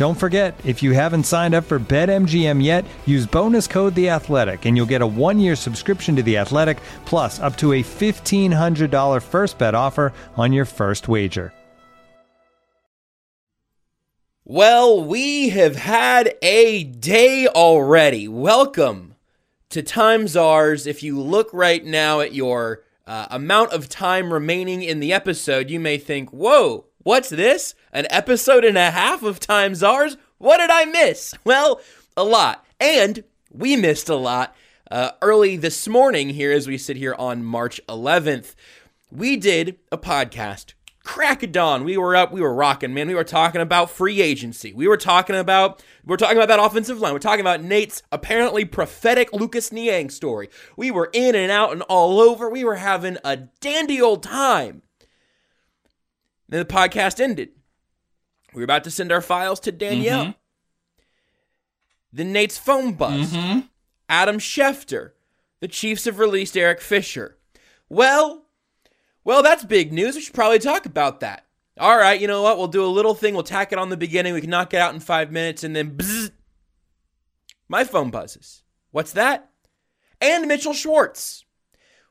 Don't forget, if you haven't signed up for BetMGM yet, use bonus code The Athletic, and you'll get a one-year subscription to The Athletic, plus up to a fifteen hundred dollar first bet offer on your first wager. Well, we have had a day already. Welcome to Time Czars. If you look right now at your uh, amount of time remaining in the episode, you may think, "Whoa." What's this? An episode and a half of Time Czars? What did I miss? Well, a lot. And we missed a lot. Uh, early this morning, here as we sit here on March 11th, we did a podcast. Crack of dawn. We were up, we were rocking, man. We were talking about free agency. We were talking about we are talking about that offensive line. We're talking about Nate's apparently prophetic Lucas Niang story. We were in and out and all over. We were having a dandy old time. Then the podcast ended. We were about to send our files to Danielle. Mm-hmm. Then Nate's phone buzz. Mm-hmm. Adam Schefter. The Chiefs have released Eric Fisher. Well, well, that's big news. We should probably talk about that. All right, you know what? We'll do a little thing. We'll tack it on the beginning. We can knock it out in five minutes, and then bzzz, my phone buzzes. What's that? And Mitchell Schwartz.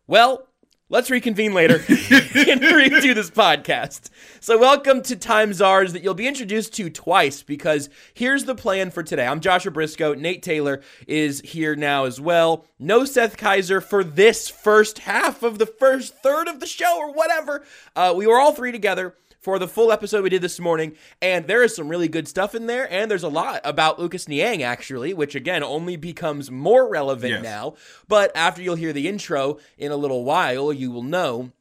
Well, let's reconvene later and redo this podcast. So, welcome to Time Czars that you'll be introduced to twice because here's the plan for today. I'm Joshua Brisco. Nate Taylor is here now as well. No Seth Keysor for this first half of the first third of the show or whatever. Uh, we were all three together for the full episode we did this morning. And there is some really good stuff in there. And there's a lot about Lucas Niang, actually, which again only becomes more relevant yes. now. But after you'll hear the intro in a little while, you will know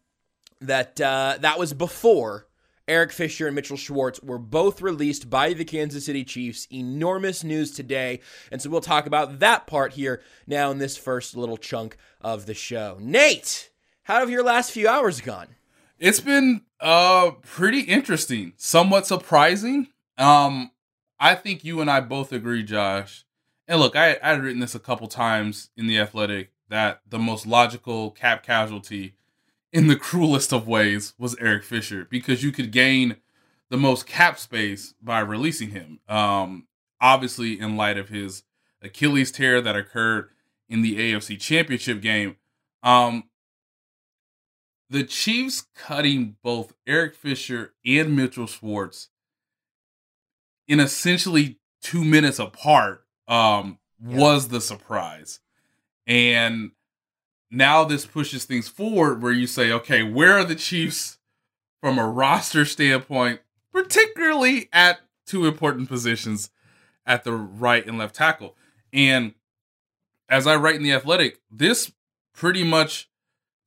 that uh, that was before Eric Fisher and Mitchell Schwartz were both released by the Kansas City Chiefs. Enormous news today. And so we'll talk about that part here now in this first little chunk of the show. Nate, how have your last few hours gone? It's been uh pretty interesting, somewhat surprising. Um I think you and I both agree, Josh. And look, I I'd written this a couple times in the Athletic that the most logical cap casualty in the cruelest of ways was Eric Fisher because you could gain the most cap space by releasing him. Um obviously in light of his Achilles tear that occurred in the AFC Championship game. Um the Chiefs cutting both Eric Fisher and Mitchell Schwartz in essentially two minutes apart um, yeah. was the surprise. And now this pushes things forward where you say, okay, where are the Chiefs from a roster standpoint, particularly at two important positions at the right and left tackle? And as I write in The Athletic, this pretty much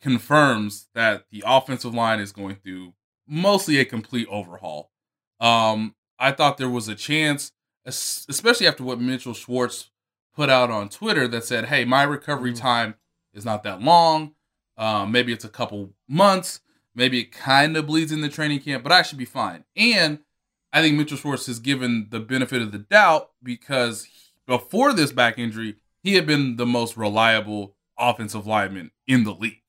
confirms that the offensive line is going through mostly a complete overhaul. Um, I thought there was a chance, especially after what Mitchell Schwartz put out on Twitter that said, "Hey, my recovery mm-hmm. time is not that long. Um, maybe it's a couple months. Maybe it kind of bleeds in the training camp, but I should be fine." And I think Mitchell Schwartz has given the benefit of the doubt because before this back injury, he had been the most reliable offensive lineman in the league.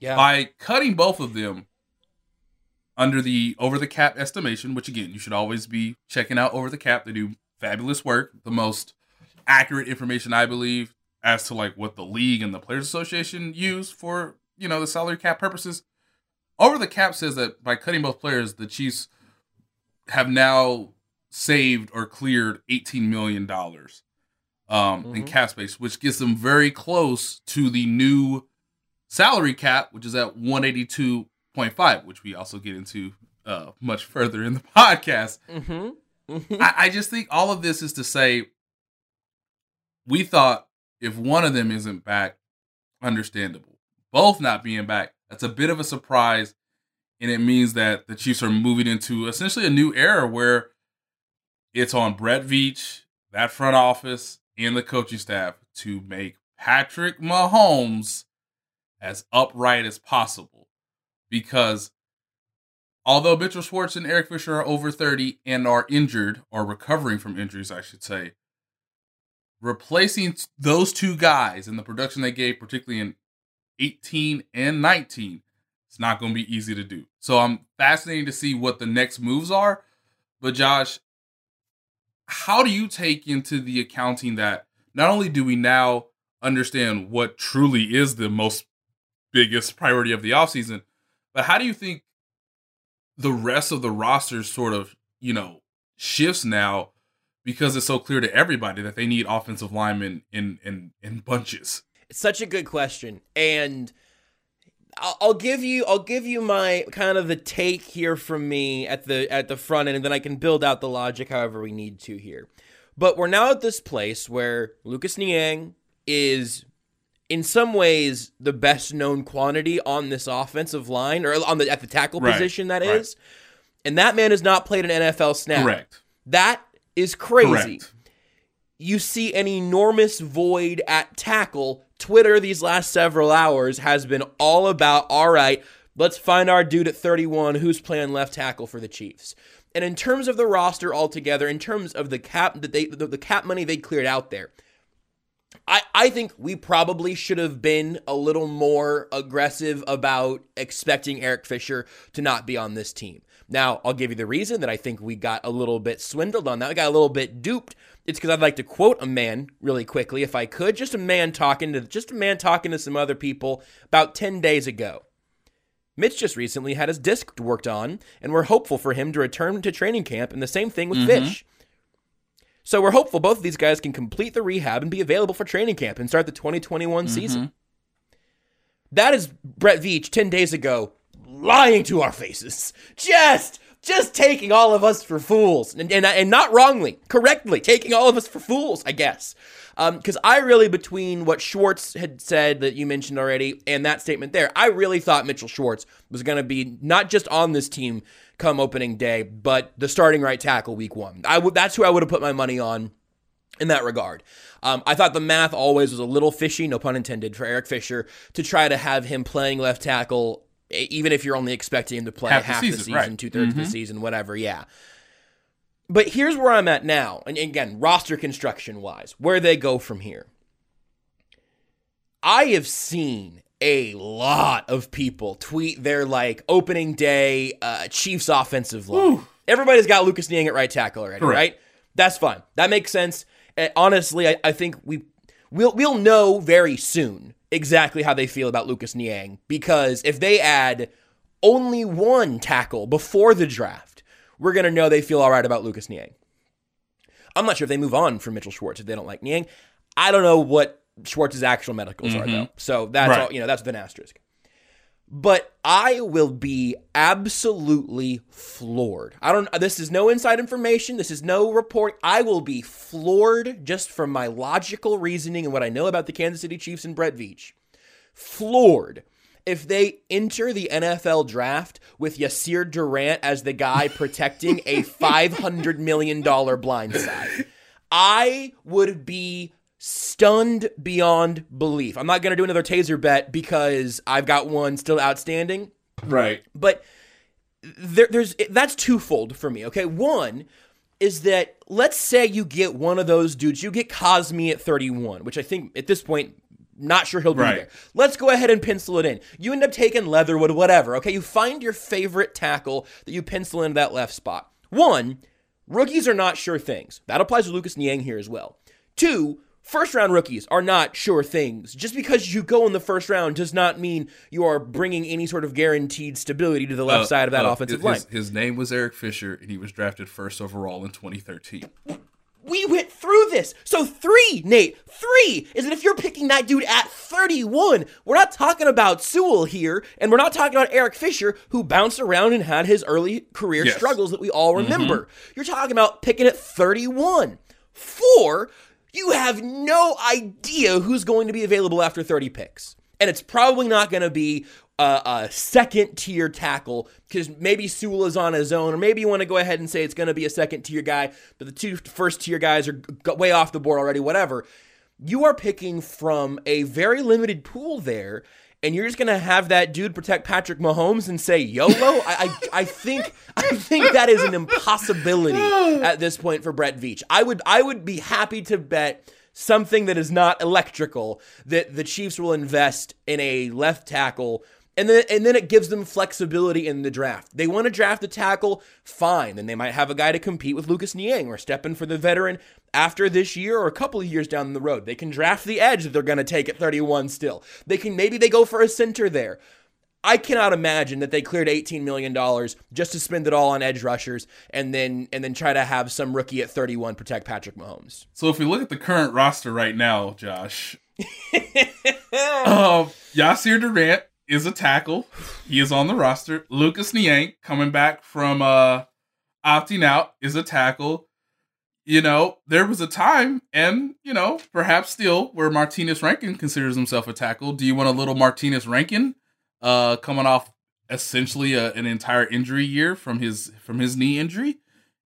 Yeah. By cutting both of them under the over the cap estimation, which again, you should always be checking out over the cap. They do fabulous work. The most accurate information, I believe, as to like what the league and the Players Association use for, you know, the salary cap purposes. Over the cap says that by cutting both players, the Chiefs have now saved or cleared eighteen million dollars um, mm-hmm. in cap space, which gets them very close to the new salary cap, which is at one eighty two point five, which we also get into uh, much further in the podcast. Mm-hmm. Mm-hmm. I, I just think all of this is to say we thought if one of them isn't back, understandable. Both not being back, that's a bit of a surprise. And it means that the Chiefs are moving into essentially a new era where it's on Brett Veach, that front office, and the coaching staff to make Patrick Mahomes as upright as possible. Because although Mitchell Schwartz and Eric Fisher are over 30 and are injured or recovering from injuries, I should say, replacing those two guys in the production they gave, particularly in 18 and 19, it's not going to be easy to do. So I'm fascinated to see what the next moves are. But Josh, how do you take into the accounting that not only do we now understand what truly is the most biggest priority of the offseason, but how do you think the rest of the roster sort of, you know, shifts now because it's so clear to everybody that they need offensive linemen in in in bunches. It's such a good question, and I'll, I'll give you I'll give you my kind of the take here from me at the at the front end, and then I can build out the logic however we need to here. But we're now at this place where Lucas Niang is in some ways the best known quantity on this offensive line or on the at the tackle right, position that right. is, And that man has not played an NFL snap. Correct. That is crazy. Correct. You see an enormous void at tackle. Twitter these last several hours has been all about all right, let's find our dude at 31 who's playing left tackle for the Chiefs. And in terms of the roster altogether, in terms of the cap that they the, the cap money they cleared out there, I, I think we probably should have been a little more aggressive about expecting Eric Fisher to not be on this team. Now, I'll give you the reason that I think we got a little bit swindled on that. We got a little bit duped. It's because I'd like to quote a man really quickly, if I could. Just a man talking to just a man talking to some other people about 10 days ago. Mitch just recently had his disc worked on, and we're hopeful for him to return to training camp, and the same thing with mm-hmm. Fish. So we're hopeful both of these guys can complete the rehab and be available for training camp and start the 2021 mm-hmm. season. That is Brett Veach 10 days ago lying to our faces. Just just taking all of us for fools and, and, and not wrongly, correctly taking all of us for fools, I guess. Um, because um, I really, between what Schwartz had said that you mentioned already and that statement there, I really thought Mitchell Schwartz was going to be not just on this team come opening day, but the starting right tackle week one. I w- that's who I would have put my money on in that regard. Um, I thought the math always was a little fishy, no pun intended, for Eric Fisher to try to have him playing left tackle even if you're only expecting him to play half, half the season, season right. two thirds mm-hmm. of the mm-hmm. season, whatever. Yeah. But here's where I'm at now, and again, roster construction wise, where they go from here. I have seen a lot of people tweet their like opening day uh, Chiefs offensive line. Ooh. Everybody's got Lucas Niang at right tackle already, Correct. right? That's fine. That makes sense. Uh, honestly, I, I think we we'll we'll know very soon exactly how they feel about Lucas Niang because if they add only one tackle before the draft, we're going to know they feel all right about Lucas Niang. I'm not sure if they move on from Mitchell Schwartz if they don't like Niang. I don't know what Schwartz's actual medicals mm-hmm. are though. So that's right. all, you know, that's with an asterisk. But I will be absolutely floored. I don't this is no inside information. This is no report. I will be floored just from my logical reasoning and what I know about the Kansas City Chiefs and Brett Veach. Floored if they enter the NFL draft with Yasir Durant as the guy protecting a $500 million blindside. I would be stunned beyond belief. I'm not going to do another taser bet because I've got one still outstanding. Right. But there, there's that's twofold for me. Okay, one is that let's say you get one of those dudes, you get Cosmi at 31, which I think at this point. Not sure he'll be right. there. Let's go ahead and pencil it in. You end up taking Leatherwood, whatever. Okay, you find your favorite tackle that you pencil into that left spot. One, rookies are not sure things. That applies to Lucas Niang here as well. Two, First round rookies are not sure things. Just because you go in the first round does not mean you are bringing any sort of guaranteed stability to the left Uh, side of that uh, offensive his, line. His, name was Eric Fisher, and he was drafted first overall in 2013. We went through this. So three, Nate, three is that if you're picking that dude at 31, we're not talking about Sewell here, and we're not talking about Eric Fisher, who bounced around and had his early career Yes. struggles that we all remember. You're talking about picking at 31. Four, you have no idea who's going to be available after 30 picks. And it's probably not going to be a, a second tier tackle because maybe Sewell is on his own, or maybe you want to go ahead and say it's going to be a second tier guy, but the two first tier guys are way off the board already, whatever. You are picking from a very limited pool there, and you're just gonna have that dude protect Patrick Mahomes and say YOLO. I, I I think I think that is an impossibility at this point for Brett Veach. I would I would be happy to bet something that is not electrical that the Chiefs will invest in a left tackle. And then, and then it gives them flexibility in the draft. They want to draft a tackle, fine. Then they might have a guy to compete with Lucas Niang or step in for the veteran after this year or a couple of years down the road. They can draft the edge that they're going to take at 31 still. They can maybe they go for a center there. I cannot imagine that they cleared 18 million dollars just to spend it all on edge rushers and then and then try to have some rookie at 31 protect Patrick Mahomes. So if we look at the current roster right now, Josh, uh, Yasir Durant is a tackle. He is on the roster. Lucas Niang coming back from uh, opting out is a tackle. You know, there was a time, and you know, perhaps still, where Martinas Rankin considers himself a tackle. Do you want a little Martinas Rankin, uh, coming off essentially a, an entire injury year from his from his knee injury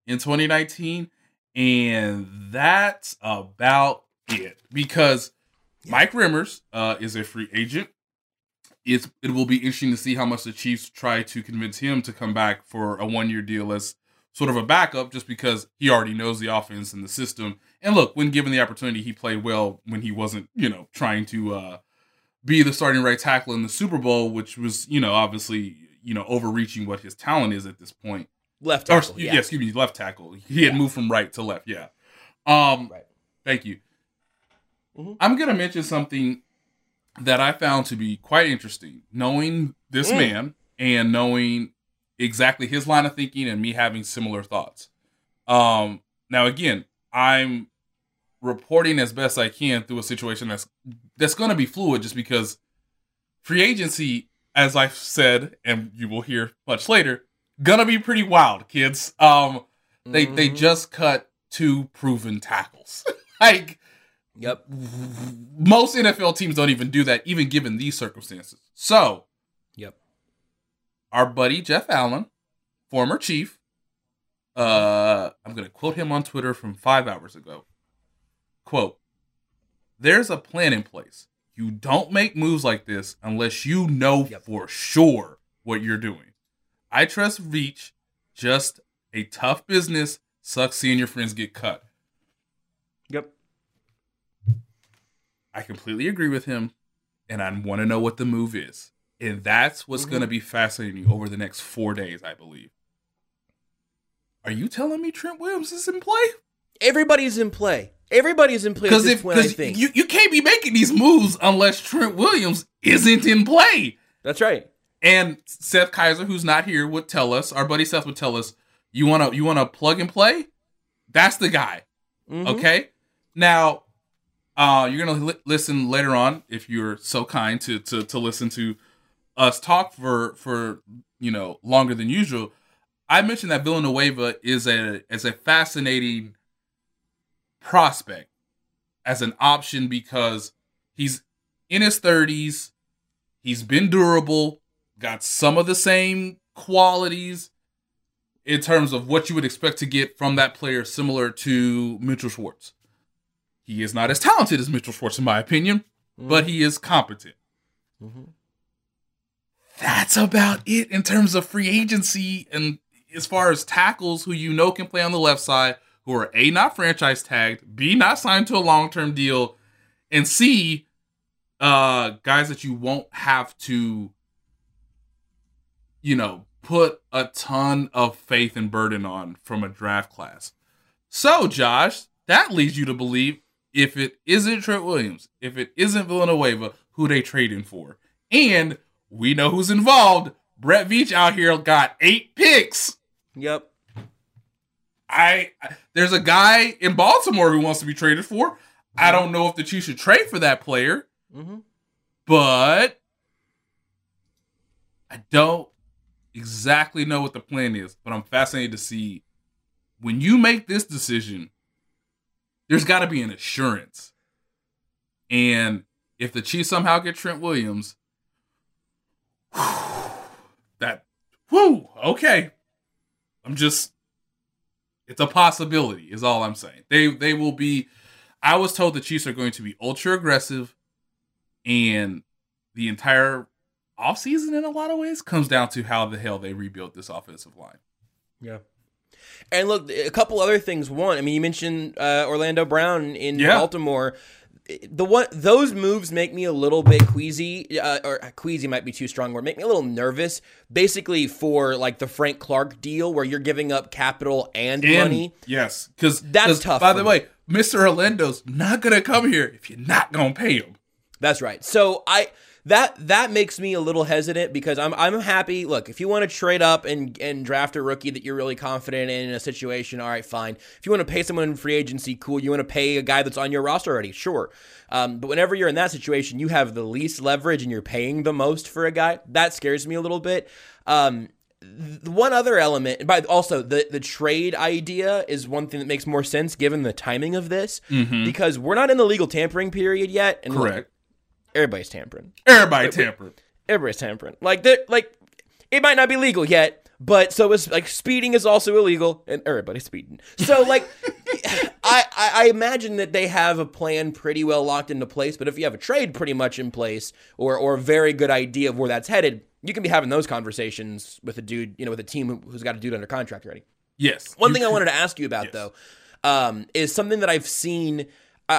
in 2019? And that's about it because Mike Remmers uh, is a free agent. It's it will be interesting to see how much the Chiefs try to convince him to come back for a one year deal as sort of a backup, just because he already knows the offense and the system. And look, when given the opportunity, he played well when he wasn't, you know, trying to uh, be the starting right tackle in the Super Bowl, which was, you know, obviously, you know, overreaching what his talent is at this point. Left Or, tackle. yeah. yeah. excuse me, left tackle. He had moved from right to left. Yeah. Um, Right. Thank you. Mhm. I'm gonna mention something that I found to be quite interesting. Knowing this Mm. man and knowing exactly his line of thinking and me having similar thoughts. Um, now again, I'm reporting as best I can through a situation that's that's going to be fluid, just because free agency, as I've said, and you will hear much later, gonna be pretty wild, kids. Um, they they Mhm. just cut two proven tackles. like Yep. most NFL teams don't even do that, even given these circumstances. So, Yep. our buddy Jeff Allen, former chief, uh, I'm going to quote him on Twitter from five hours ago. Quote, there's a plan in place. You don't make moves like this unless you know Yep. for sure what you're doing. I trust Veach, just a tough business. Sucks seeing your friends get cut. Yep. I completely agree with him, and I want to know what the move is. And that's what's Mhm. going to be fascinating over the next four days, I believe. Are you telling me Trent Williams is in play? Everybody's in play. Everybody's in play Because if point, I 'cause think. you you can't be making these moves unless Trent Williams isn't in play. That's right. And Seth Keysor, who's not here, would tell us. Our buddy Seth would tell us, "You want to you want to plug and play? That's the guy." Mhm. Okay. Now, uh, you're gonna li- listen later on if you're so kind to to to listen to us talk for for you know longer than usual. I mentioned that Villanueva is a is a fascinating prospect as an option because he's in his 30s. He's been durable, got some of the same qualities in terms of what you would expect to get from that player, similar to Mitchell Schwartz. He is not as talented as Mitchell Schwartz, in my opinion, but he is competent. Mhm. That's about it in terms of free agency and as far as tackles who you know can play on the left side, who are A, not franchise tagged, B, not signed to a long term deal, and C, uh, guys that you won't have to, you know, put a ton of faith and burden on from a draft class. So, Josh, that leads you to believe if it isn't Trent Williams, if it isn't Villanueva, who they trading for? And we know who's involved. Brett Veach out here got eight picks. Yep. I there's a guy in Baltimore who wants to be traded for. I don't know if the Chiefs should trade for that player, Mm-hmm. but I don't exactly know what the plan is. But I'm fascinated to see when you make this decision. There's got to be an assurance, and if the Chiefs somehow get Trent Williams, that whoo okay. I'm just it's a possibility is all I'm saying. They they will be I was told the Chiefs are going to be ultra aggressive and the entire offseason in a lot of ways comes down to how the hell they rebuilt this offensive line. Yeah. And look, a couple other things. One, I mean, you mentioned uh, Orlando Brown in Yeah. Baltimore. The one those moves make me a little bit queasy, uh, or queasy might be too strong word. Make me a little nervous. Basically, for like the Frank Clark deal, where you're giving up capital and, And- money. Yes, because That's tough By the me. way, Mr. Orlando's not gonna come here if you're not gonna pay him. That's right. So I that that makes me a little hesitant because I'm I'm happy. Look, if you want to trade up and and draft a rookie that you're really confident in in a situation, all right, fine. If you want to pay someone in free agency, cool. You want to pay a guy that's on your roster already, sure. Um, but whenever you're in that situation, you have the least leverage and you're paying the most for a guy. That scares me a little bit. Um, one other element, but also the the trade idea is one thing that makes more sense given the timing of this because we're not in the legal tampering period yet. And Correct. Everybody's tampering. Everybody tampering. Everybody's tampering. Like like it might not be legal yet, but so is like speeding is also illegal, and everybody's speeding. So like I, I I imagine that they have a plan pretty well locked into place. But if you have a trade pretty much in place, or or a very good idea of where that's headed, you can be having those conversations with a dude, you know, with a team who- who's got a dude under contract already. Yes. One thing I wanted to ask you about Yes. though um, is something that I've seen.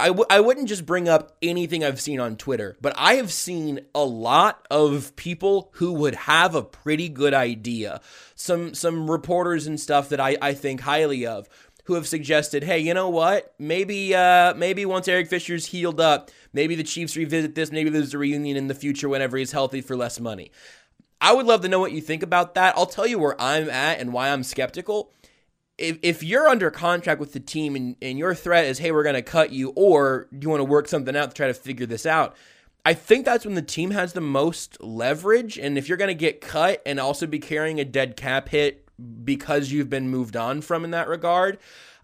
I w- I wouldn't just bring up anything I've seen on Twitter, but I have seen a lot of people who would have a pretty good idea. Some some reporters and stuff that I, I think highly of who have suggested, hey, you know what? Maybe uh maybe once Eric Fisher's healed up, maybe the Chiefs revisit this, maybe there's a reunion in the future whenever he's healthy for less money. I would love to know what you think about that. I'll tell you where I'm at and why I'm skeptical. If, if you're under contract with the team and, and your threat is, hey, we're going to cut you, or do you want to work something out to try to figure this out, I think that's when the team has the most leverage. And if you're going to get cut and also be carrying a dead cap hit because you've been moved on from in that regard,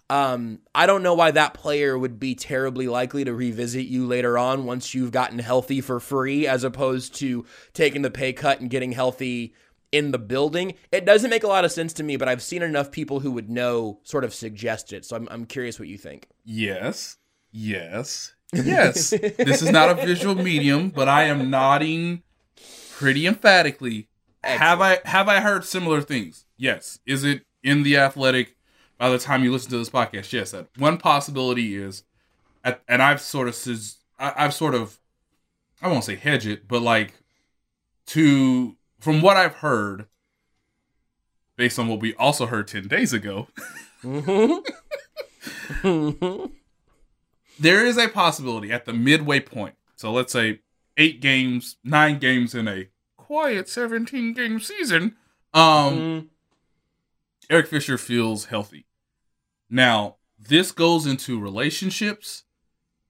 um, I don't know why that player would be terribly likely to revisit you later on once you've gotten healthy for free, as opposed to taking the pay cut and getting healthy in the building. It doesn't make a lot of sense to me, but I've seen enough people who would know sort of suggest it. So I'm, I'm curious what you think. Yes. Yes. Yes. this is not a visual medium, but I am nodding pretty emphatically. Have I have I heard similar things? Yes. Is it in the athletic by the time you listen to this podcast? Yes. That one possibility is at, and I've sort of I've sort of I won't say hedge it, but like to from what I've heard, based on what we also heard ten days ago, there is a possibility at the midway point. So let's say eight games, nine games in a quiet 17 game season. Um, Mm, Eric Fisher feels healthy. Now, this goes into relationships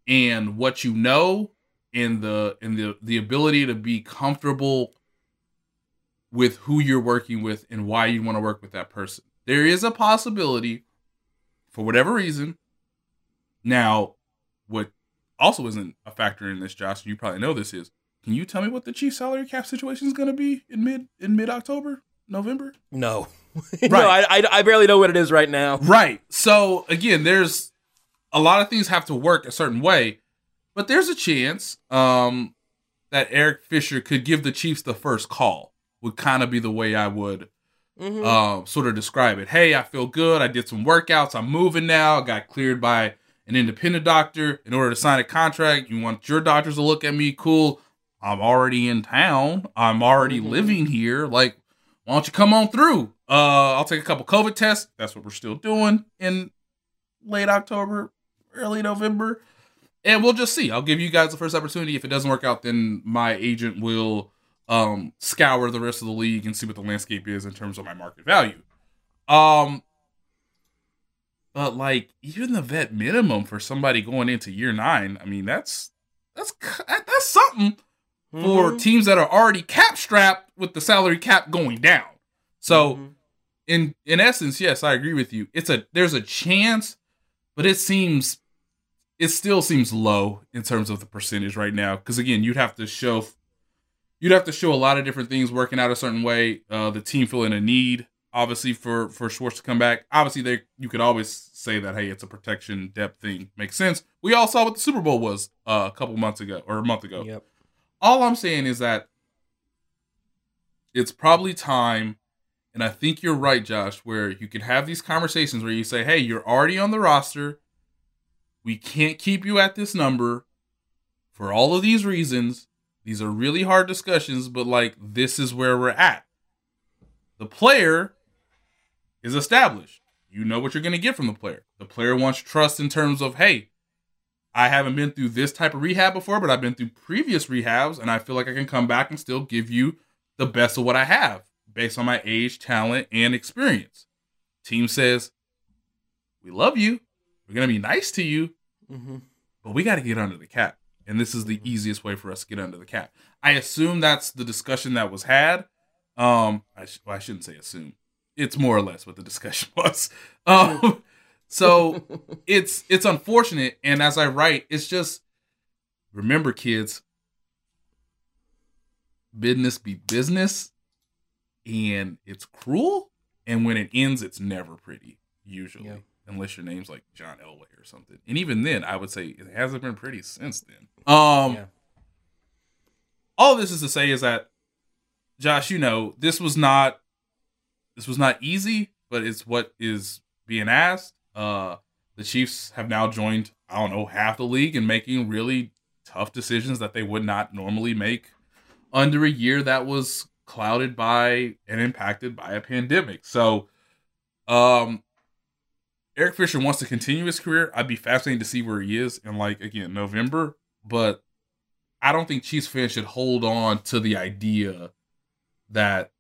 and what you know and the and the the ability to be comfortable with who you're working with and why you want to work with that person. There is a possibility for whatever reason. Now, what also isn't a factor in this, Josh, you probably know this is, can you tell me what the chief salary cap situation is going to be in mid in mid October, November? no. no, I, I, I barely know what it is right now. Right. So again, there's a lot of things have to work a certain way, but there's a chance um, that Eric Fisher could give the Chiefs the first call. Would kind of be the way I would Mhm. uh, sort of describe it. Hey, I feel good. I did some workouts. I'm moving now. I got cleared by an independent doctor in order to sign a contract. You want your doctors to look at me? Cool. I'm already in town. I'm already Mhm. living here. Like, why don't you come on through? Uh, I'll take a couple COVID tests. That's what we're still doing in late October, early November. and we'll just see. I'll give you guys the first opportunity. If it doesn't work out, then my agent will um, scour the rest of the league and see what the landscape is in terms of my market value. Um, but like even the vet minimum for somebody going into year nine, I mean that's that's that's something mm-hmm. for teams that are already cap strapped with the salary cap going down. So mm-hmm. in in essence, yes, I agree with you. It's a there's a chance, but it seems it still seems low in terms of the percentage right now. Because again, you'd have to show you'd have to show a lot of different things working out a certain way. Uh, the team feeling a need, obviously, for for Schwartz to come back. Obviously, they you could always say that hey, it's a protection depth thing. Makes sense. We all saw what the Super Bowl was uh, a couple months ago or a month ago. Yep. All I'm saying is that it's probably time. And I think you're right, Josh, where you can have these conversations where you say, hey, you're already on the roster we can't keep you at this number for all of these reasons. These are really hard discussions, but like this is where we're at. The player is established. You know what you're going to get from the player. The player wants trust in terms of, hey, I haven't been through this type of rehab before, but I've been through previous rehabs, and I feel like I can come back and still give you the best of what I have based on my age, talent, and experience. Team says, We love you. We're gonna be nice to you, mm-hmm. but we got to get under the cap, and this is the easiest way for us to get under the cap. I assume that's the discussion that was had. Um, I, sh- well, I shouldn't say assume. It's more or less what the discussion was. Um, so it's it's unfortunate, and as I write, it's just remember, kids, business be business, and it's cruel, and when it ends, it's never pretty. Usually, unless your name's like John Elway or something. And even then, I would say it hasn't been pretty since then. Um, yeah. all this is to say is that, Josh, you know, this was not, this was not easy, but it's what is being asked. Uh, the Chiefs have now joined, I don't know, half the league in making really tough decisions that they would not normally make under a year that was clouded by and impacted by a pandemic. So, um, Eric Fisher wants to continue his career. I'd be fascinated to see where he is in like again November, but I don't think Chiefs fans should hold on to the idea that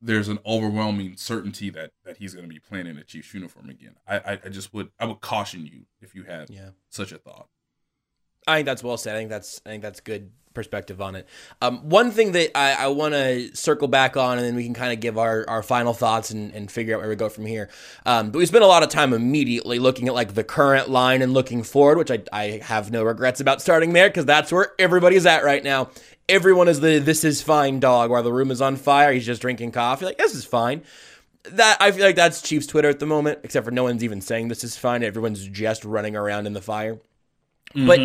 there's an overwhelming certainty that that he's going to be playing in a Chiefs uniform again. I, I, I just would I would caution you if you have yeah. such a thought. I think that's well said. I think that's I think that's good perspective on it. Um, one thing that I, I want to circle back on, and then we can kind of give our, our final thoughts and, and figure out where we go from here. Um, but we spent a lot of time immediately looking at like the current line and looking forward, which I, I have no regrets about starting there because that's where everybody's at right now. Everyone is the this is fine dog while the room is on fire. He's just drinking coffee. Like this is fine. That I feel like that's Chiefs Twitter at the moment, except for no one's even saying this is fine. Everyone's just running around in the fire. Mm-hmm. But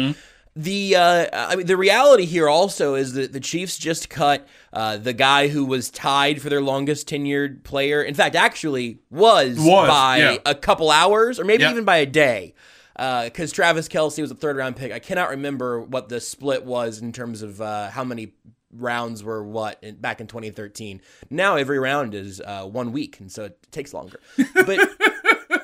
the uh, I mean the reality here also is that the Chiefs just cut uh, the guy who was tied for their longest tenured player. In fact, actually was, was by yeah. a couple hours or maybe even by a day. Because uh, Travis Kelce was a third round pick. I cannot remember what the split was in terms of uh, how many rounds were what in, back in 2013. Now every round is uh, one week, and so it takes longer. But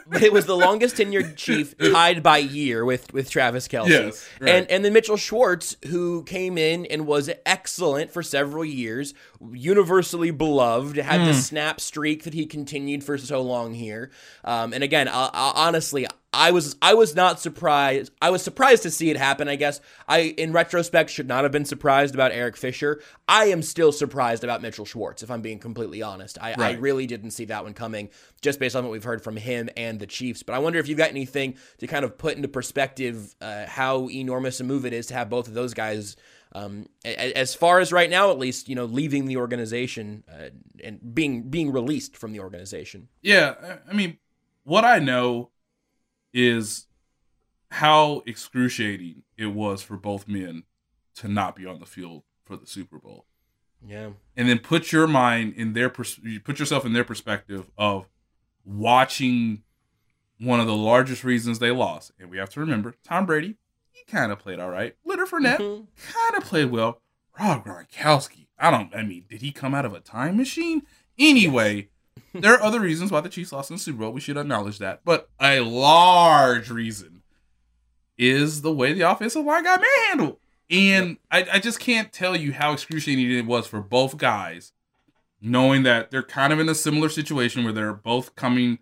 but it was the longest tenured chief tied by year with with Travis Kelce. Yes, right. and and then Mitchell Schwartz, who came in and was excellent for several years, universally beloved, had mm. the hmm. snap streak that he continued for so long here. Um, and again, I, I, honestly, I was I was not surprised. I was surprised to see it happen. I guess I, in retrospect, should not have been surprised about Eric Fisher. I am still surprised about Mitchell Schwartz, if I'm being completely honest. I, right. I really didn't see that one coming, just based on what we've heard from him and the Chiefs. But I wonder if you've got anything to kind of put into perspective uh, how enormous a move it is to have both of those guys. Um, as far as right now, at least, you know, leaving the organization uh, and being being released from the organization. Yeah, I mean, what I know is how excruciating it was for both men to not be on the field for the Super Bowl. Yeah. And then put your mind in their pers- put yourself in their perspective of watching one of the largest reasons they lost. And we have to remember Tom Brady, he kind of played all right. Leonard Fournette mm-hmm. kind of played well. Rob Gronkowski, I don't I mean, did he come out of a time machine? Anyway, there are other reasons why the Chiefs lost in the Super Bowl. We should acknowledge that. But a large reason is the way the offensive line got manhandled. And I, I just can't tell you how excruciating it was for both guys, knowing that they're kind of in a similar situation where they're both coming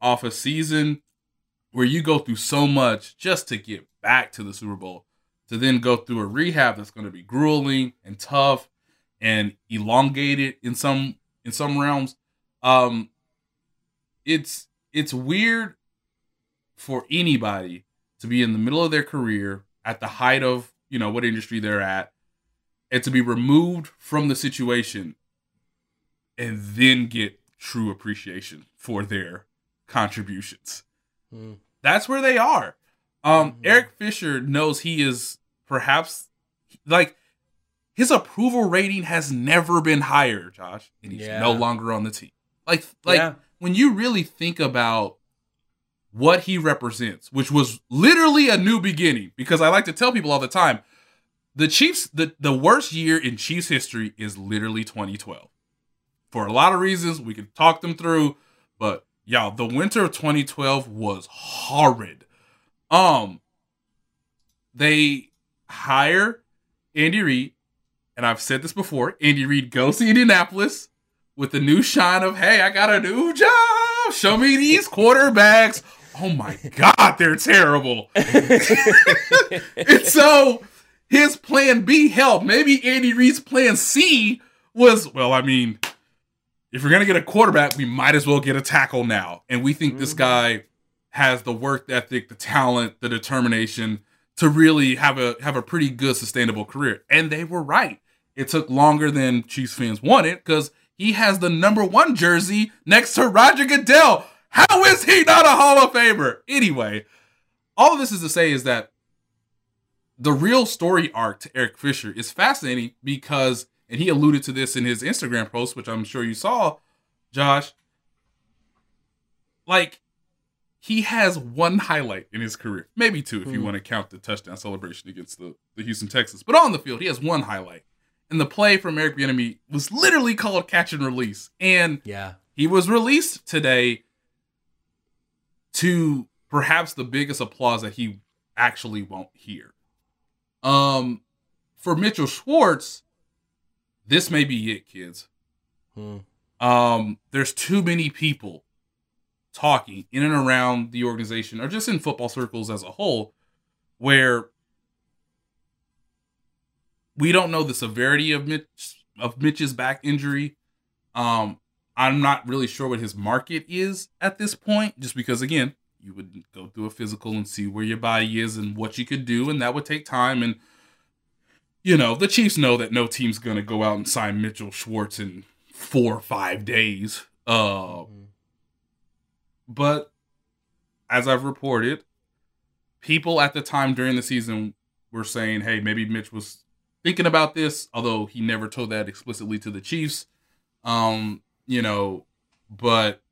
off a season where you go through so much just to get back to the Super Bowl, to then go through a rehab that's going to be grueling and tough and elongated in some in some realms. Um, it's it's weird for anybody to be in the middle of their career at the height of you know what industry they're at and to be removed from the situation and then get true appreciation for their contributions mm. that's where they are um mm-hmm. eric fisher knows he is perhaps like his approval rating has never been higher josh and he's yeah. no longer on the team like like yeah. when you really think about what he represents, which was literally a new beginning. Because I like to tell people all the time, the Chiefs, the, the worst year in Chiefs history is literally 2012. For a lot of reasons, we can talk them through, but y'all, the winter of 2012 was horrid. Um, they hire Andy Reid, and I've said this before. Andy Reid goes to Indianapolis with the new shine of, hey, I got a new job. Show me these quarterbacks oh my god, they're terrible. and so his plan B helped. Maybe Andy Reid's plan C was, well, I mean, if you're gonna get a quarterback, we might as well get a tackle now. And we think mm-hmm. this guy has the work ethic, the talent, the determination to really have a have a pretty good sustainable career. And they were right. It took longer than Chiefs fans wanted because he has the number one jersey next to Roger Goodell. How is he not a Hall of Famer? Anyway, all of this is to say is that the real story arc to Eric Fisher is fascinating because, and he alluded to this in his Instagram post, which I'm sure you saw, Josh. Like, he has one highlight in his career, maybe two if you hmm. want to count the touchdown celebration against the, the Houston Texans. But on the field, he has one highlight. And the play from Eric Bieniemy was literally called catch and release. And yeah, he was released today to perhaps the biggest applause that he actually won't hear. Um, for Mitchell Schwartz, this may be it, kids. Hmm. Um, there's too many people talking in and around the organization, or just in football circles as a whole, where we don't know the severity of Mitch of Mitch's back injury. Um, I'm not really sure what his market is at this point, just because again, you would go through a physical and see where your body is and what you could do, and that would take time. And you know, the Chiefs know that no team's gonna go out and sign Mitchell Schwartz in four or five days. Uh, mm-hmm. but as I've reported, people at the time during the season were saying, "Hey, maybe Mitch was thinking about this," although he never told that explicitly to the Chiefs. Um, you know, but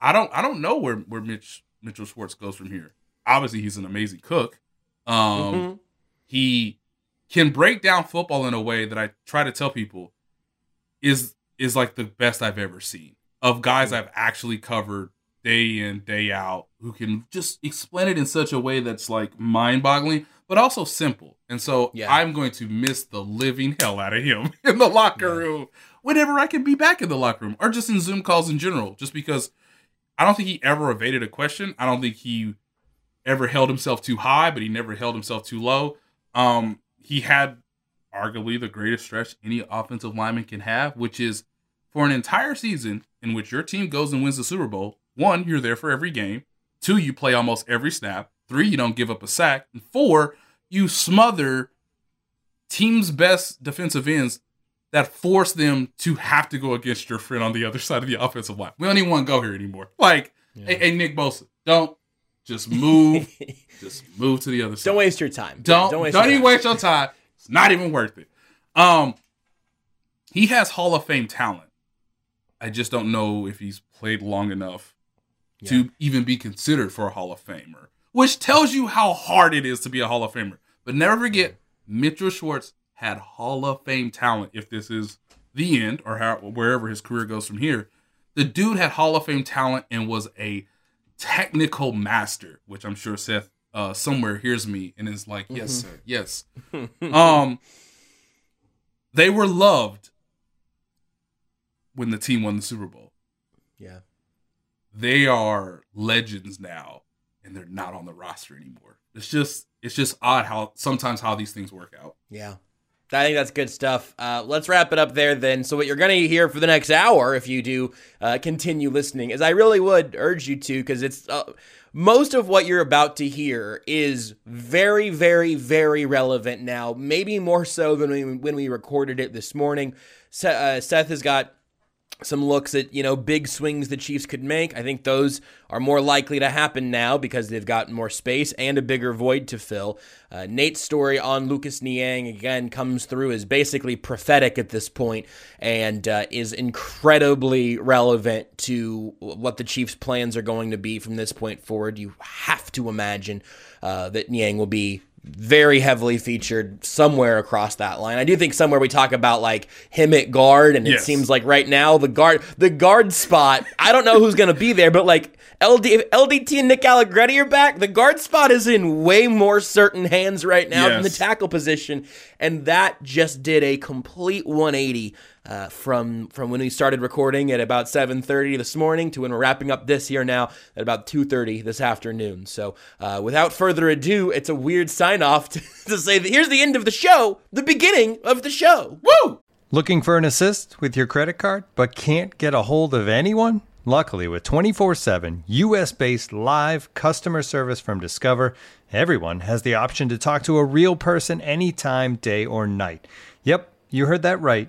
I don't I don't know where where Mitch Mitchell Schwartz goes from here. Obviously, he's an amazing cook. Um, mm-hmm. He can break down football in a way that I try to tell people is is like the best I've ever seen of guys mm-hmm. I've actually covered day in day out who can just explain it in such a way that's like mind boggling but also simple. And so yeah. I'm going to miss the living hell out of him in the locker yeah. room whenever I can be back in the locker room or just in Zoom calls in general, just because I don't think he ever evaded a question. I don't think he ever held himself too high, but he never held himself too low. Um, he had arguably the greatest stretch any offensive lineman can have, which is for an entire season in which your team goes and wins the Super Bowl. One, you're there for every game. Two, you play almost every snap. Three, you don't give up a sack. And four, you smother team's best defensive ends that force them to have to go against your friend on the other side of the offensive line. We don't even want to go here anymore. Like, yeah. hey, hey, Nick Bosa, don't just move, just move to the other side. Don't waste your time. Don't don't, waste don't even time. waste your time. It's not even worth it. Um, he has Hall of Fame talent. I just don't know if he's played long enough yeah. to even be considered for a Hall of Famer, which tells you how hard it is to be a Hall of Famer. But never forget, Mitchell Schwartz had Hall of Fame talent. If this is the end or how, wherever his career goes from here, the dude had Hall of Fame talent and was a technical master, which I'm sure Seth uh, somewhere hears me and is like, "Yes, sir. Yes." um, they were loved when the team won the Super Bowl. Yeah. They are legends now, and they're not on the roster anymore. It's just it's just odd how sometimes how these things work out. Yeah. I think that's good stuff. Uh, let's wrap it up there then. So, what you're going to hear for the next hour, if you do uh, continue listening, is I really would urge you to, because it's uh, most of what you're about to hear is very, very, very relevant now. Maybe more so than we, when we recorded it this morning. Uh, Seth has got some looks at you know big swings the Chiefs could make. I think those are more likely to happen now because they've got more space and a bigger void to fill. Uh, Nate's story on Lucas Niang again comes through as basically prophetic at this point and uh, is incredibly relevant to what the Chiefs' plans are going to be from this point forward. You have to imagine uh, that Niang will be very heavily featured somewhere across that line. I do think somewhere we talk about like him at guard, and it Yes. seems like right now the guard the guard spot. I don't know who's gonna be there, but like LD if LDT and Nick Allegretti are back, the guard spot is in way more certain hands right now than the tackle position, and that just did a complete 180 uh, from from when we started recording at about 7:30 this morning to when we're wrapping up this here now at about 2:30 this afternoon. So, uh, without further ado, it's a weird sign off to, to say that here's the end of the show, the beginning of the show. Woo! Looking for an assist with your credit card but can't get a hold of anyone? Luckily, with 24 7 US based live customer service from Discover, everyone has the option to talk to a real person anytime, day or night. Yep, you heard that right.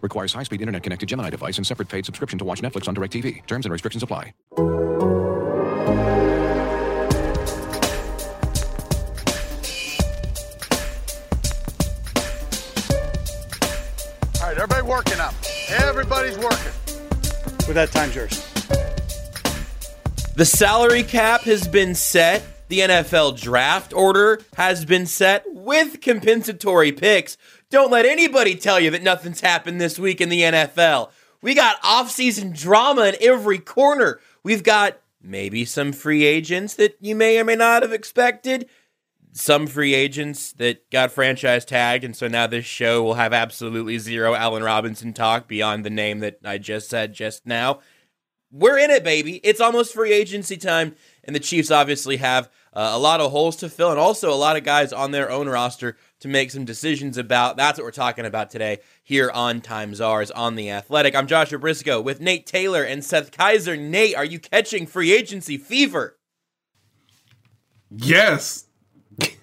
Requires high speed internet connected Gemini device and separate paid subscription to watch Netflix on DirecTV. Terms and restrictions apply. All right, everybody working up. Everybody's working. With that, time's yours. The salary cap has been set. The NFL draft order has been set with compensatory picks. Don't let anybody tell you that nothing's happened this week in the NFL. We got offseason drama in every corner. We've got maybe some free agents that you may or may not have expected. Some free agents that got franchise tagged, and so now this show will have absolutely zero Allen Robinson talk beyond the name that I just said just now we're in it, baby. It's almost free agency time, and the Chiefs obviously have uh, a lot of holes to fill, and also a lot of guys on their own roster to make some decisions about. That's what we're talking about today here on Times Ours on the Athletic. I'm Joshua Brisco with Nate Taylor and Seth Keysor. Nate, are you catching free agency fever? Yes.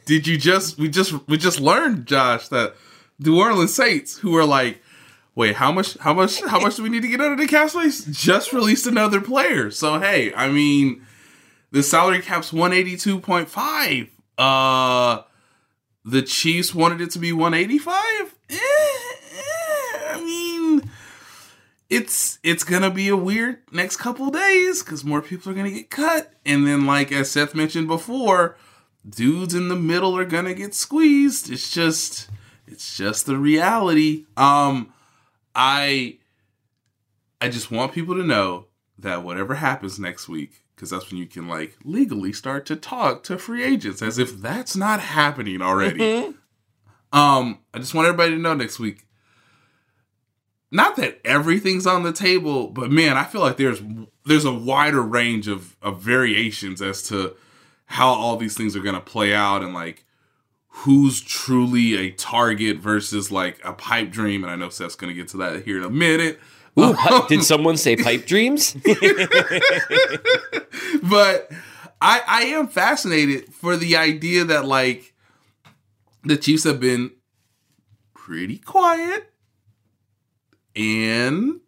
Did you just we just we just learned, Josh, that New Orleans Saints, who are like, wait, how much how much how much do we need to get under the cap space? Just released another player. So hey, I mean, the salary cap's one eighty two point five. Uh the Chiefs wanted it to be one eighty five. Eh, I mean, it's it's gonna be a weird next couple days because more people are gonna get cut, and then like as Seth mentioned before, dudes in the middle are gonna get squeezed. It's just it's just the reality. Um, I I just want people to know that whatever happens next week, because that's when you can like legally start to talk to free agents, as if that's not happening already. Um, I just want everybody to know next week not that everything's on the table, but man, I feel like there's there's a wider range of, of variations as to how all these things are gonna play out and like who's truly a target versus like a pipe dream. And I know Seth's gonna get to that here in a minute. Ooh, uh, did someone say pipe dreams? but I I am fascinated for the idea that like the Chiefs have been pretty quiet And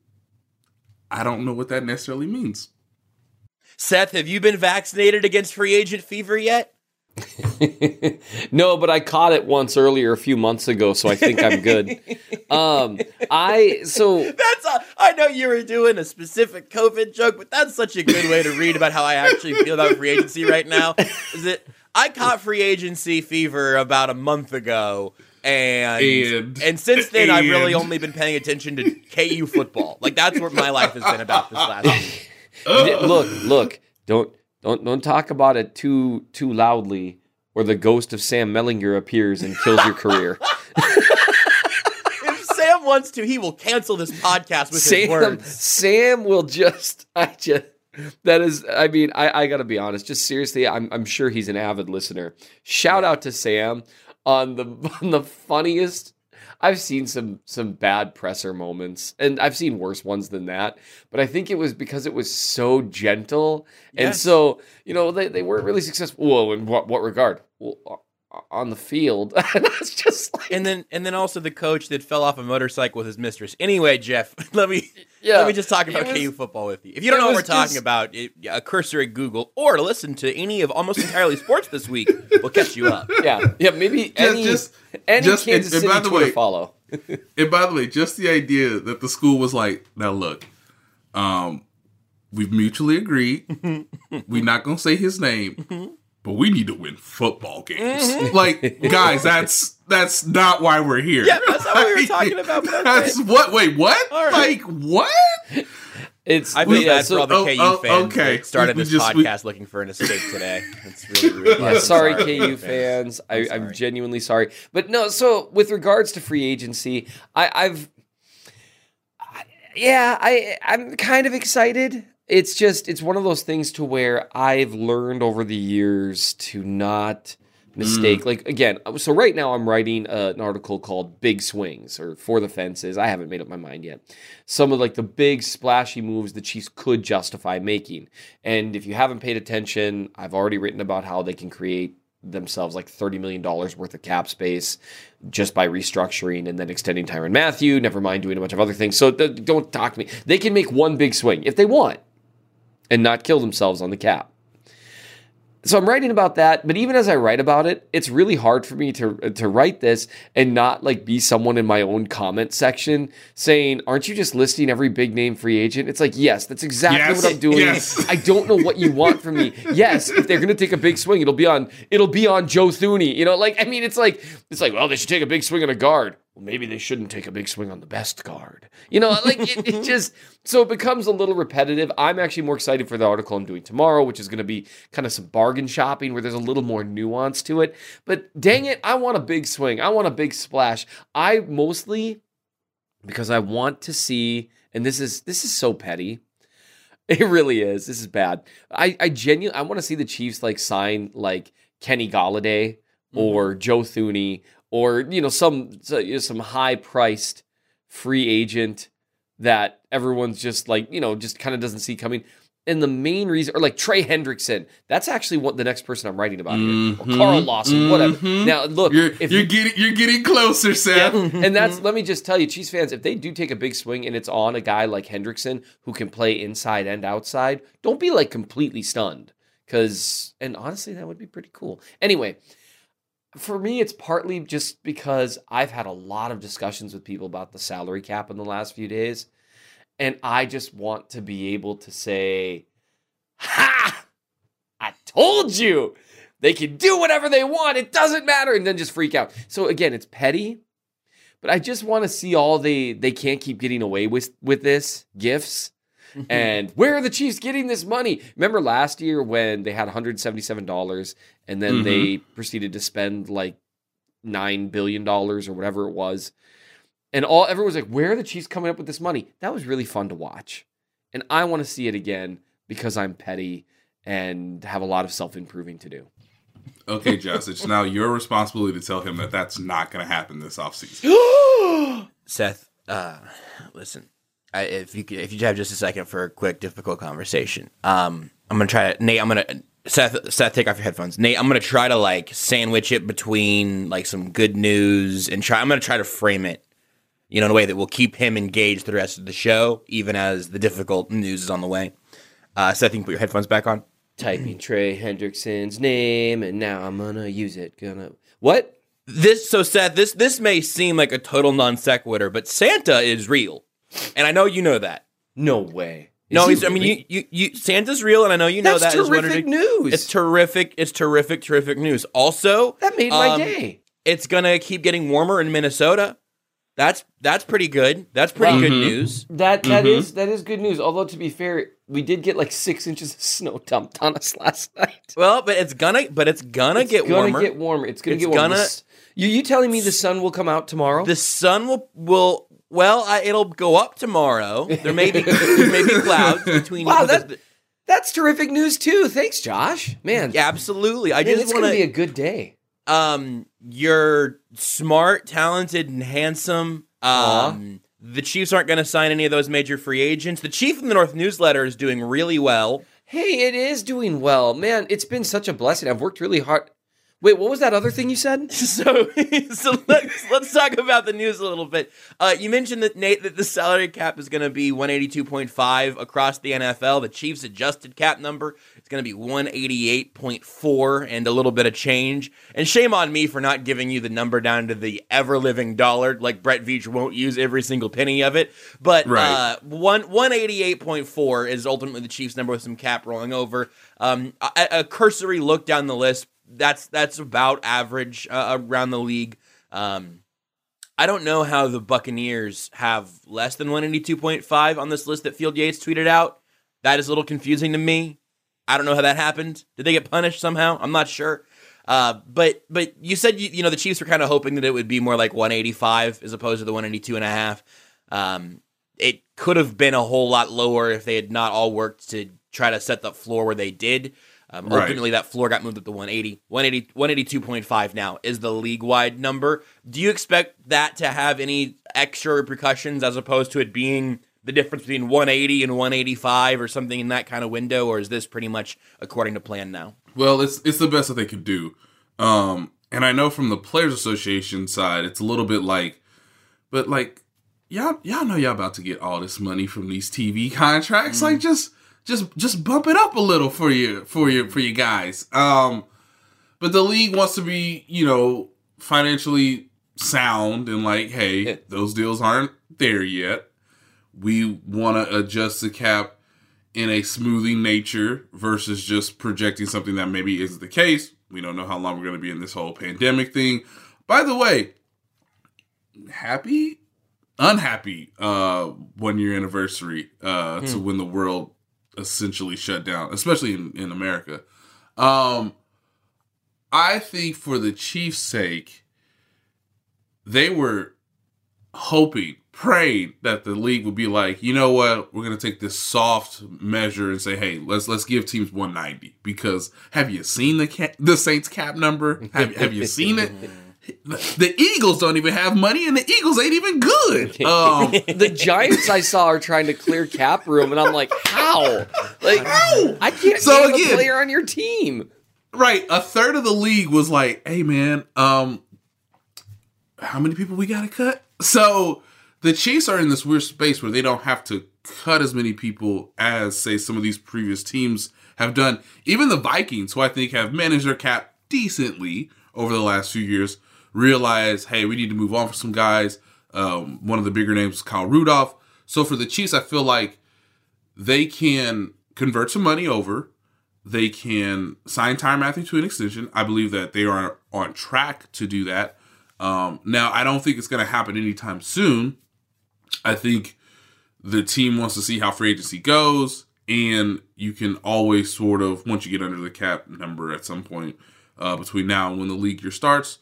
I don't know what that necessarily means. Seth, have you been vaccinated against free agent fever yet? no, but I caught it once earlier a few months ago, so I think I'm good. um, I so that's a, I know you were doing a specific COVID joke, but that's such a good way to read about how I actually feel about free agency right now. Is it? I caught free agency fever about a month ago, and and, and since then and. I've really only been paying attention to KU football. Like that's what my life has been about this last week. look, look, don't don't don't talk about it too too loudly, or the ghost of Sam Mellinger appears and kills your career. if Sam wants to, he will cancel this podcast with Sam, his words. Sam will just I just that is I mean, I, I gotta be honest, just seriously, I'm I'm sure he's an avid listener. Shout out to Sam on the on the funniest I've seen some some bad presser moments, and I've seen worse ones than that. But I think it was because it was so gentle, yes. and so you know they, they weren't really successful. Well, in what what regard? Well, on the field. That's just like... and then and then also the coach that fell off a motorcycle with his mistress. Anyway, Jeff, let me yeah, let me just talk about was, KU football with you. If you don't know what we're talking just... about, it, a cursory Google or listen to any of almost entirely sports this week will catch you up. Yeah, yeah, maybe any just, any just, Kansas and, and City by the way, follow. and by the way, just the idea that the school was like, now look, um, we've mutually agreed, we're not gonna say his name but we need to win football games. Mm-hmm. Like, guys, that's that's not why we're here. Yeah, that's not what we were talking about. that's what. Wait, what? Right. Like what? It's I feel bad so, for all the oh, KU oh, fans okay. that started we, we this just, podcast we, looking for an escape today. It's really, really yeah, sorry, KU fans. I, am genuinely sorry, but no. So with regards to free agency, I, I've, yeah, I I'm kind of excited it's just it's one of those things to where I've learned over the years to not mistake. Mm. Like again, so right now I'm writing uh, an article called "Big Swings" or "For the Fences." I haven't made up my mind yet. Some of like the big splashy moves the Chiefs could justify making, and if you haven't paid attention, I've already written about how they can create themselves like $30 million worth of cap space just by restructuring and then extending Tyrann Mathieu, never mind doing a bunch of other things. So th- don't talk to me. They can make one big swing if they want and not kill themselves on the cap. So I'm writing about that, but even as I write about it, it's really hard for me to to write this and not like be someone in my own comment section saying, "Aren't you just listing every big name free agent?" It's like, "Yes, that's exactly yes, what I'm doing. Yes. I don't know what you want from me. yes, if they're going to take a big swing, it'll be on it'll be on Joe Thuney. You know, like I mean, it's like it's like, well, they should take a big swing on a guard well, maybe they shouldn't take a big swing on the best guard. You know, like it, it, just so it becomes a little repetitive. I'm actually more excited for the article I'm doing tomorrow, which is going to be kind of some bargain shopping where there's a little more nuance to it. But dang it, I want a big swing. I want a big splash. I mostly because I want to see, and this is this is so petty. It really is. This is bad. I I genuinely I want to see the Chiefs like sign like Kenny Golladay mm-hmm. or Joe Thuney or you know some some high priced free agent that everyone's just like you know just kind of doesn't see coming. And the main reason, or like Trey Hendrickson, that's actually what the next person I'm writing about mm-hmm, here, or Carl Lawson, mm-hmm. whatever. Now, look, you're, if you're getting you're getting closer, Sam. Yeah, and that's let me just tell you, Chiefs fans, if they do take a big swing and it's on a guy like Hendrickson who can play inside and outside, don't be like completely stunned, because and honestly, that would be pretty cool. Anyway, for me, it's partly just because I've had a lot of discussions with people about the salary cap in the last few days. And I just want to be able to say, Ha! I told you they can do whatever they want. It doesn't matter. And then just freak out. So again, it's petty, but I just want to see all the they can't keep getting away with with this gifts. and where are the Chiefs getting this money? Remember last year when they had $177 and then mm-hmm. they proceeded to spend like nine billion dollars or whatever it was. And all everyone was like, "Where are the Chiefs coming up with this money?" That was really fun to watch, and I want to see it again because I'm petty and have a lot of self improving to do. Okay, Jess, it's now your responsibility to tell him that that's not going to happen this offseason. Seth, uh, listen, I, if you if you have just a second for a quick difficult conversation, um, I'm gonna try to Nate. I'm gonna Seth, Seth, take off your headphones. Nate, I'm gonna try to like sandwich it between like some good news and try. I'm gonna try to frame it you know, in a way that will keep him engaged the rest of the show, even as the difficult news is on the way. Uh, Seth, you can put your headphones back on. Typing Trey Hendrickson's name, and now I'm gonna use it. Gonna what? This so Seth, this this may seem like a total non sequitur, but Santa is real, and I know you know that. No way. Is no, he he's, I mean, you, you, you, Santa's real, and I know you know That's that is terrific it- news. It's terrific. It's terrific, terrific news. Also, that made my um, day. It's gonna keep getting warmer in Minnesota. That's that's pretty good. That's pretty good news. That that Mhm. is that is good news. Although to be fair, we did get like six inches of snow dumped on us last night. Well, but it's gonna, but it's gonna get warmer. It's get gonna warmer. get warmer. It's gonna It's get warmer. gonna- You you telling me the sun will come out tomorrow? The sun will will well, I, it'll go up tomorrow. There may be there may be clouds between. Wow, that- That's terrific news too. Thanks, Josh. Man, Yeah, absolutely. I man, just want gonna be a good day. Um, you're smart, talented, and handsome. Um, the Chiefs aren't going to sign any of those major free agents. The Chief in the North newsletter is doing really well. Hey, it is doing well, man. It's been such a blessing. I've worked really hard. Wait, what was that other thing you said? So, so let's let's talk about the news a little bit. Uh, you mentioned that Nate that the salary cap is going to be one eighty two point five across the NFL. The Chiefs' adjusted cap number is going to be one eighty eight point four and a little bit of change. And shame on me for not giving you the number down to the ever living dollar. Like Brett Veach won't use every single penny of it, but Right. uh, one one eighty eight point four is ultimately the Chiefs' number with some cap rolling over. Um, a, a cursory look down the list that's that's about average uh, around the league. Um, I don't know how the Buccaneers have less than 182.5 on this list that Field Yates tweeted out. That is a little confusing to me. I don't know how that happened. Did they get punished somehow? I'm not sure. Uh, but but you said you, you know the Chiefs were kind of hoping that it would be more like 185 as opposed to the 182 and a half. Um, it could have been a whole lot lower if they had not all worked to try to set the floor where they did. Um, Right. Ultimately, that floor got moved up to 180. 180 182.5 now is the league wide number. Do you expect that to have any extra repercussions as opposed to it being the difference between 180 and 185 or something in that kind of window? Or is this pretty much according to plan now? Well, it's it's the best that they could do. Um, and I know from the Players Association side, it's a little bit like, but like, y'all y'all know y'all about to get all this money from these TV contracts. Like, just just just bump it up a little for you for you for you guys. Um, but the league wants to be, you know, financially sound and like, hey, those deals aren't there yet. We want to adjust the cap in a smoothing nature versus just projecting something that maybe isn't the case. We don't know how long we're going to be in this whole pandemic thing. By the way, happy, unhappy uh, one year anniversary uh, to when the world essentially shut down, especially in, in America. Um, I think for the Chiefs' sake, they were hoping, praying that the league would be like, you know what, we're gonna take this soft measure and say, hey, let's let's give teams 190 because have you seen the the Saints cap number? Have have you seen it? The Eagles don't even have money, and the Eagles ain't even good. Um, the Giants I saw are trying to clear cap room, and I'm like, how? Like, I can't So name a again- player on your team. right, a third of the league was like, hey man, um, how many people we gotta cut? So the Chiefs are in this weird space where they don't have to cut as many people as say some of these previous teams have done. Even the Vikings, who I think have managed their cap decently over the last few years, realize, hey, we need to move on for some guys. Um, one of the bigger names is Kyle Rudolph. So for the Chiefs, I feel like they can convert some money over. They can sign Tyrann Mathieu to an extension. I believe that they are on track to do that. Um, now, I don't think it's going to happen anytime soon. I think the team wants to see how free agency goes, and you can always sort of once you get under the cap number at some point uh, between now and when the league year starts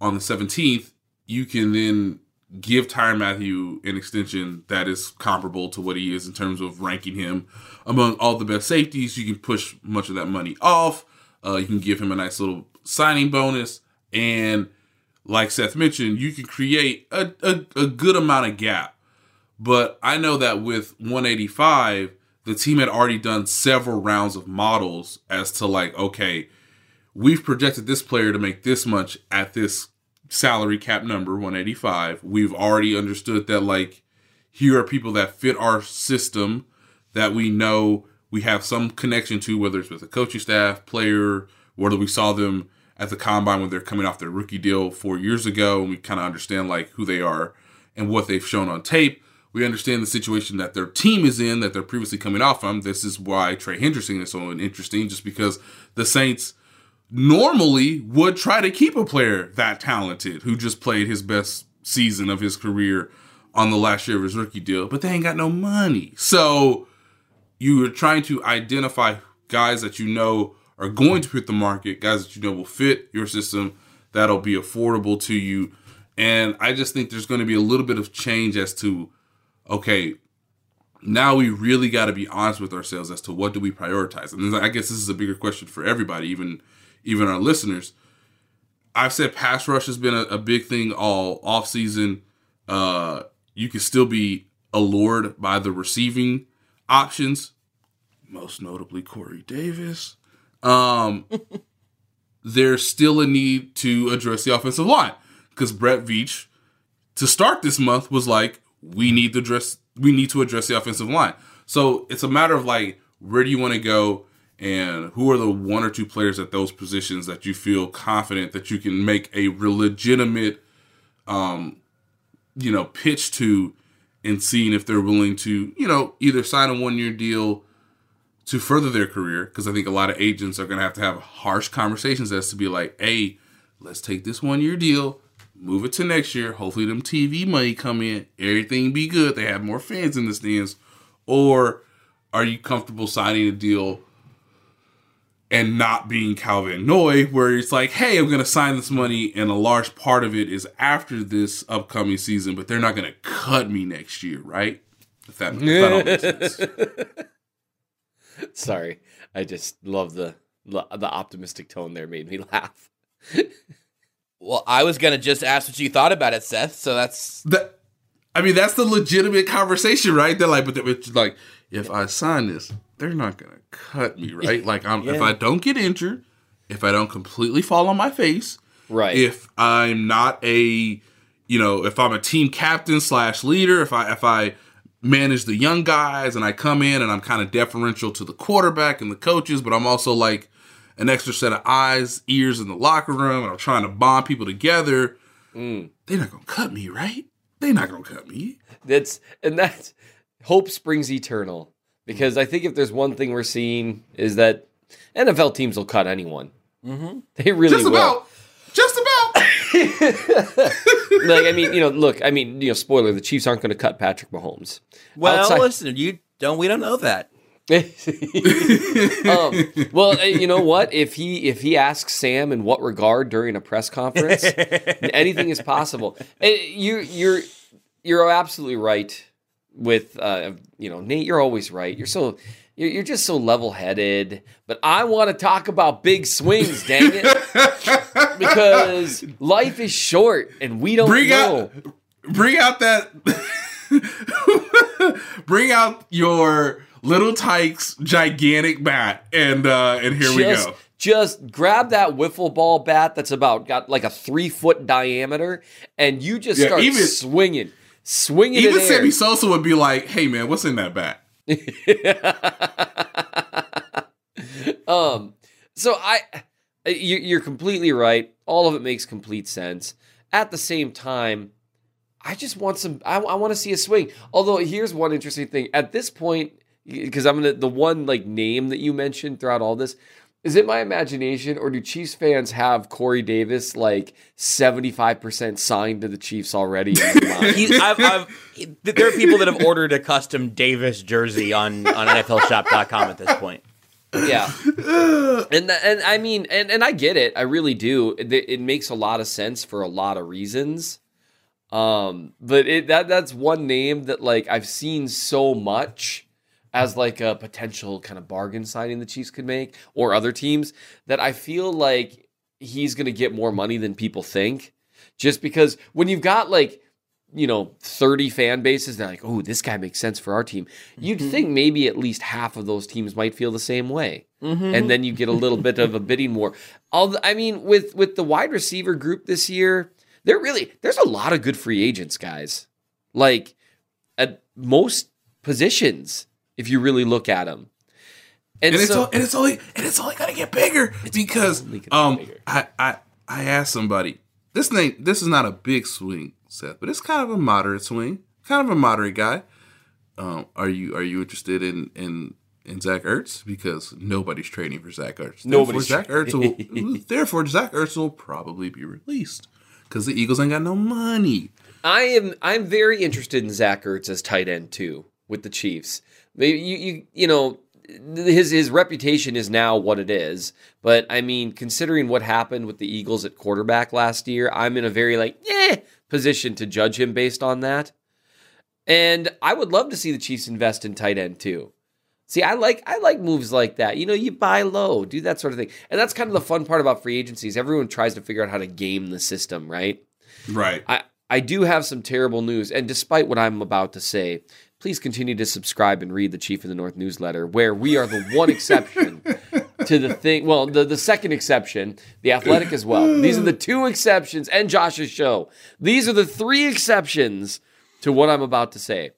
on the 17th, you can then give Tyrann Mathieu an extension that is comparable to what he is in terms of ranking him among all the best safeties. You can push much of that money off. Uh, you can give him a nice little signing bonus, and like Seth mentioned, you can create a, a, a good amount of gap. But I know that with 185, the team had already done several rounds of models as to like, okay, we've projected this player to make this much at this salary cap number 185. We've already understood that like here are people that fit our system that we know we have some connection to, whether it's with a coaching staff, player, whether we saw them at the combine when they're coming off their rookie deal four years ago, and we kind of understand like who they are and what they've shown on tape. We understand the situation that their team is in that they're previously coming off from. This is why Trey Hendrickson is so interesting, just because the Saints normally would try to keep a player that talented who just played his best season of his career on the last year of his rookie deal, but they ain't got no money. So you are trying to identify guys that you know are going to hit the market, guys that you know will fit your system, that'll be affordable to you. And I just think there's going to be a little bit of change as to, okay, now we really got to be honest with ourselves as to what do we prioritize. And I guess this is a bigger question for everybody, even even our listeners. I've said pass rush has been a, a big thing all off season. Uh, you can still be allured by the receiving options, most notably Corey Davis. Um, there's still a need to address the offensive line because Brett Veach, to start this month, was like, we need to address we need to address the offensive line. So it's a matter of like, where do you want to go? And who are the one or two players at those positions that you feel confident that you can make a legitimate, um, you know, pitch to, and seeing if they're willing to, you know, either sign a one year deal to further their career. Because I think a lot of agents are going to have to have harsh conversations as to be like, hey, let's take this one year deal move it to next year. Hopefully, them TV money come in, everything be good. They have more fans in the stands. Or are you comfortable signing a deal and not being Calvin Noy, where it's like, hey, I'm going to sign this money, and a large part of it is after this upcoming season, but they're not going to cut me next year, right? If that, if that all makes sense. Sorry, I just love the the optimistic tone there. Made me laugh. Well, I was gonna just ask what you thought about it, Seth. So that's that. I mean, that's the legitimate conversation, right? They're like, but it's like, if I sign this, they're not gonna cut me, right? Like, I'm yeah. if I don't get injured, if I don't completely fall on my face, right? If I'm not a, you know, if I'm a team captain slash leader, if I if I manage the young guys and I come in and I'm kind of deferential to the quarterback and the coaches, but I'm also like an extra set of eyes, ears in the locker room, and I'm trying to bond people together. Mm. They're not gonna cut me, right? They're not gonna cut me. That's and that's hope springs eternal. Because I think if there's one thing we're seeing is that NFL teams will cut anyone. Mm-hmm. They really Just will. About. Just about. like I mean, you know, look, I mean, you know, spoiler: the Chiefs aren't going to cut Patrick Mahomes. Well, Outside- listen, you don't. We don't know that. um, well, uh, you know what? If he if he asks Sam in what regard during a press conference, anything is possible. Uh, you you're you're absolutely right with uh, you know Nate. You're always right. You're so you're, you're just so level headed. But I want to talk about big swings. Dang it! because life is short and we don't bring know. Out, bring out that. bring out your Little Tikes gigantic bat, and uh, and here just, we go. Just grab that wiffle ball bat that's about got like a three foot diameter, and you just yeah, start even, swinging, swinging. Even Sammy Sosa would be like, "Hey man, what's in that bat?" um. So I, you're completely right. All of it makes complete sense. At the same time, I just want some. I, I want to see a swing. Although here's one interesting thing. At this point, because I'm gonna the one like name that you mentioned throughout all this. Is it my imagination, or do Chiefs fans have Corey Davis like seventy five percent signed to the Chiefs already? I've, I've, there are people that have ordered a custom Davis jersey on on NFLShop.com at this point. Yeah, and and I mean, and and I get it, I really do. It, it makes a lot of sense for a lot of reasons. Um, but it that that's one name that like I've seen so much as like a potential kind of bargain signing the Chiefs could make or other teams that I feel like he's going to get more money than people think. Just because when you've got like, you know, 30 fan bases, they're like, oh, this guy makes sense for our team. You'd mm-hmm. think maybe at least half of those teams might feel the same way. Mm-hmm. And then you get a little bit of a bidding war. Although, I mean, with with the wide receiver group this year, There really there's a lot of good free agents, guys. Like at most positions, if you really look at them. And, and, so, it's, and it's only and it's only gonna get bigger because um bigger. I, I I asked somebody this name this is not a big swing, Seth, but it's kind of a moderate swing, kind of a moderate guy. Um, are you are you interested in in in Zach Ertz because nobody's trading for Zach Ertz. Nobody's Zach Ertz will, therefore Zach Ertz will probably be released because the Eagles ain't got no money. I am I'm very interested in Zach Ertz as tight end too with the Chiefs. You you you know his his reputation is now what it is. But I mean, considering what happened with the Eagles at quarterback last year, I'm in a very like eh position to judge him based on that. And I would love to see the Chiefs invest in tight end too. See, I like I like moves like that. You know, you buy low, do that sort of thing. And that's kind of the fun part about free agencies. Everyone tries to figure out how to game the system, right? Right. I, I do have some terrible news, and despite what I'm about to say, please continue to subscribe and read the Chief of the North newsletter, where we are the one exception to the thing. Well, the, the second exception, the athletic as well. These are the two exceptions, and Josh's show. These are the three exceptions to what I'm about to say.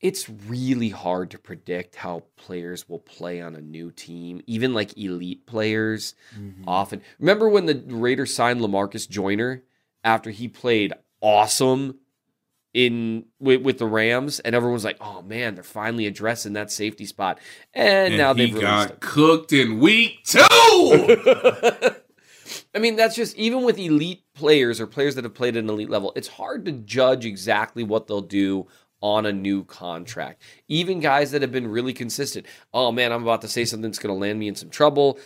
It's really hard to predict how players will play on a new team, even like elite players. Mm-hmm. Often, remember when the Raiders signed Lamarcus Joyner after he played awesome in with, with the Rams, and everyone's like, "Oh man, they're finally addressing that safety spot." And, and now they've got him. cooked in week two. I mean, that's just even with elite players or players that have played at an elite level, it's hard to judge exactly what they'll do on a new contract. Even guys that have been really consistent. Oh man, I'm about to say something that's going to land me in some trouble.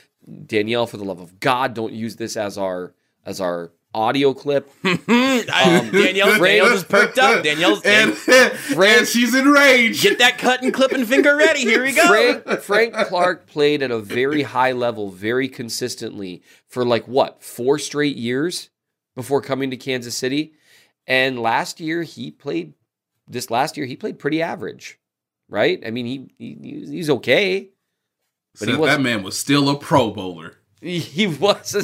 Danielle, for the love of God, don't use this as our as our audio clip. um, Danielle, Danielle just perked up. Danielle's and, Frank, and she's enraged. Get that cut and clip and finger ready. Here we go. Frank, Frank Clark played at a very high level, very consistently for like what four straight years before coming to Kansas City. And last year he played. This last year he played pretty average, right? I mean he, he he's okay, but so that man was still a Pro Bowler. He was. A,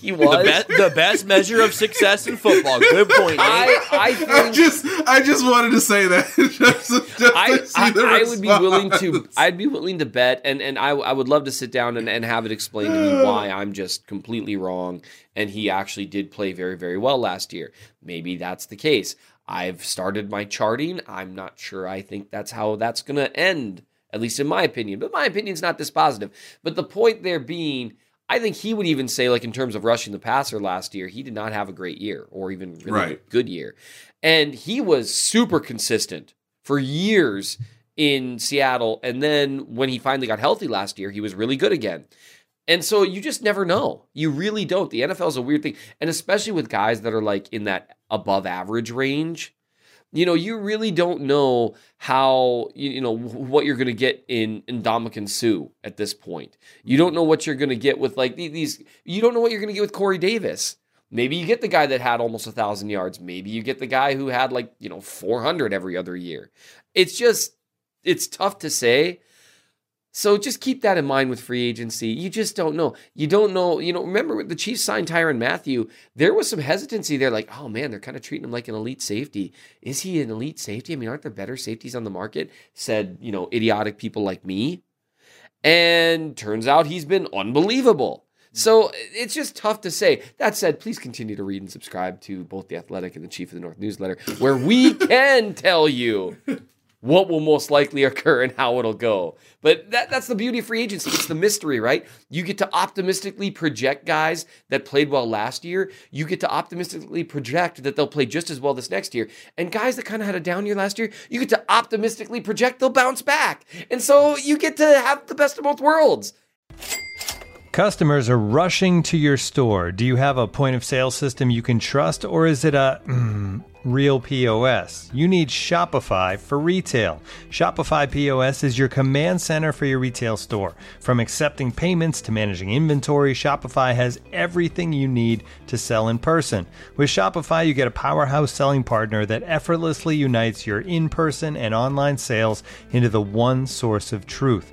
he was the best, the best measure of success in football. Good point. I, I, think, I, just, I just wanted to say that. just, just I, I, I, would be willing to. I'd be willing to bet, and and I, I would love to sit down and, and have it explained to me why I'm just completely wrong, and he actually did play very, very well last year. Maybe that's the case. I've started my charting. I'm not sure. I think that's how that's going to end, at least in my opinion. But my opinion's not this positive. But the point there being I think he would even say, like in terms of rushing the passer last year, he did not have a great year or even really right. good year. And he was super consistent for years in Seattle. And then when he finally got healthy last year, he was really good again. And so you just never know. You really don't. The NFL is a weird thing. And especially with guys that are like in that above average range, you know, you really don't know how, you know, what you're going to get in, in Ndamukong Suh at this point. You don't mm-hmm. know what you're going to get with like these, you don't know what you're going to get with Corey Davis. Maybe you get the guy that had almost a thousand yards. Maybe you get the guy who had like, you know, 400 every other year. It's just, it's tough to say. So just keep that in mind with free agency. You just don't know. You don't know. You know, remember the Chiefs signed Tyrann Mathieu. There was some hesitancy there, like, oh man, they're kind of treating him like an elite safety. Is he an elite safety? I mean, aren't there better safeties on the market? Said, you know, idiotic people like me. And turns out he's been unbelievable. So it's just tough to say. That said, please continue to read and subscribe to both the Athletic and the Chief of the North newsletter, where we can tell you what will most likely occur and how it'll go. But that, that's the beauty of free agency. It's the mystery, right? You get to optimistically project guys that played well last year. You get to optimistically project that they'll play just as well this next year. And guys that kind of had a down year last year, you get to optimistically project they'll bounce back. And so you get to have the best of both worlds. Customers are rushing to your store. Do you have a point of sale system you can trust, or is it a mm, real POS. You need Shopify for retail. Shopify POS is your command center for your retail store. From accepting payments to managing inventory, Shopify has everything you need to sell in person. With Shopify, you get a powerhouse selling partner that effortlessly unites your in person and online sales into the one source of truth.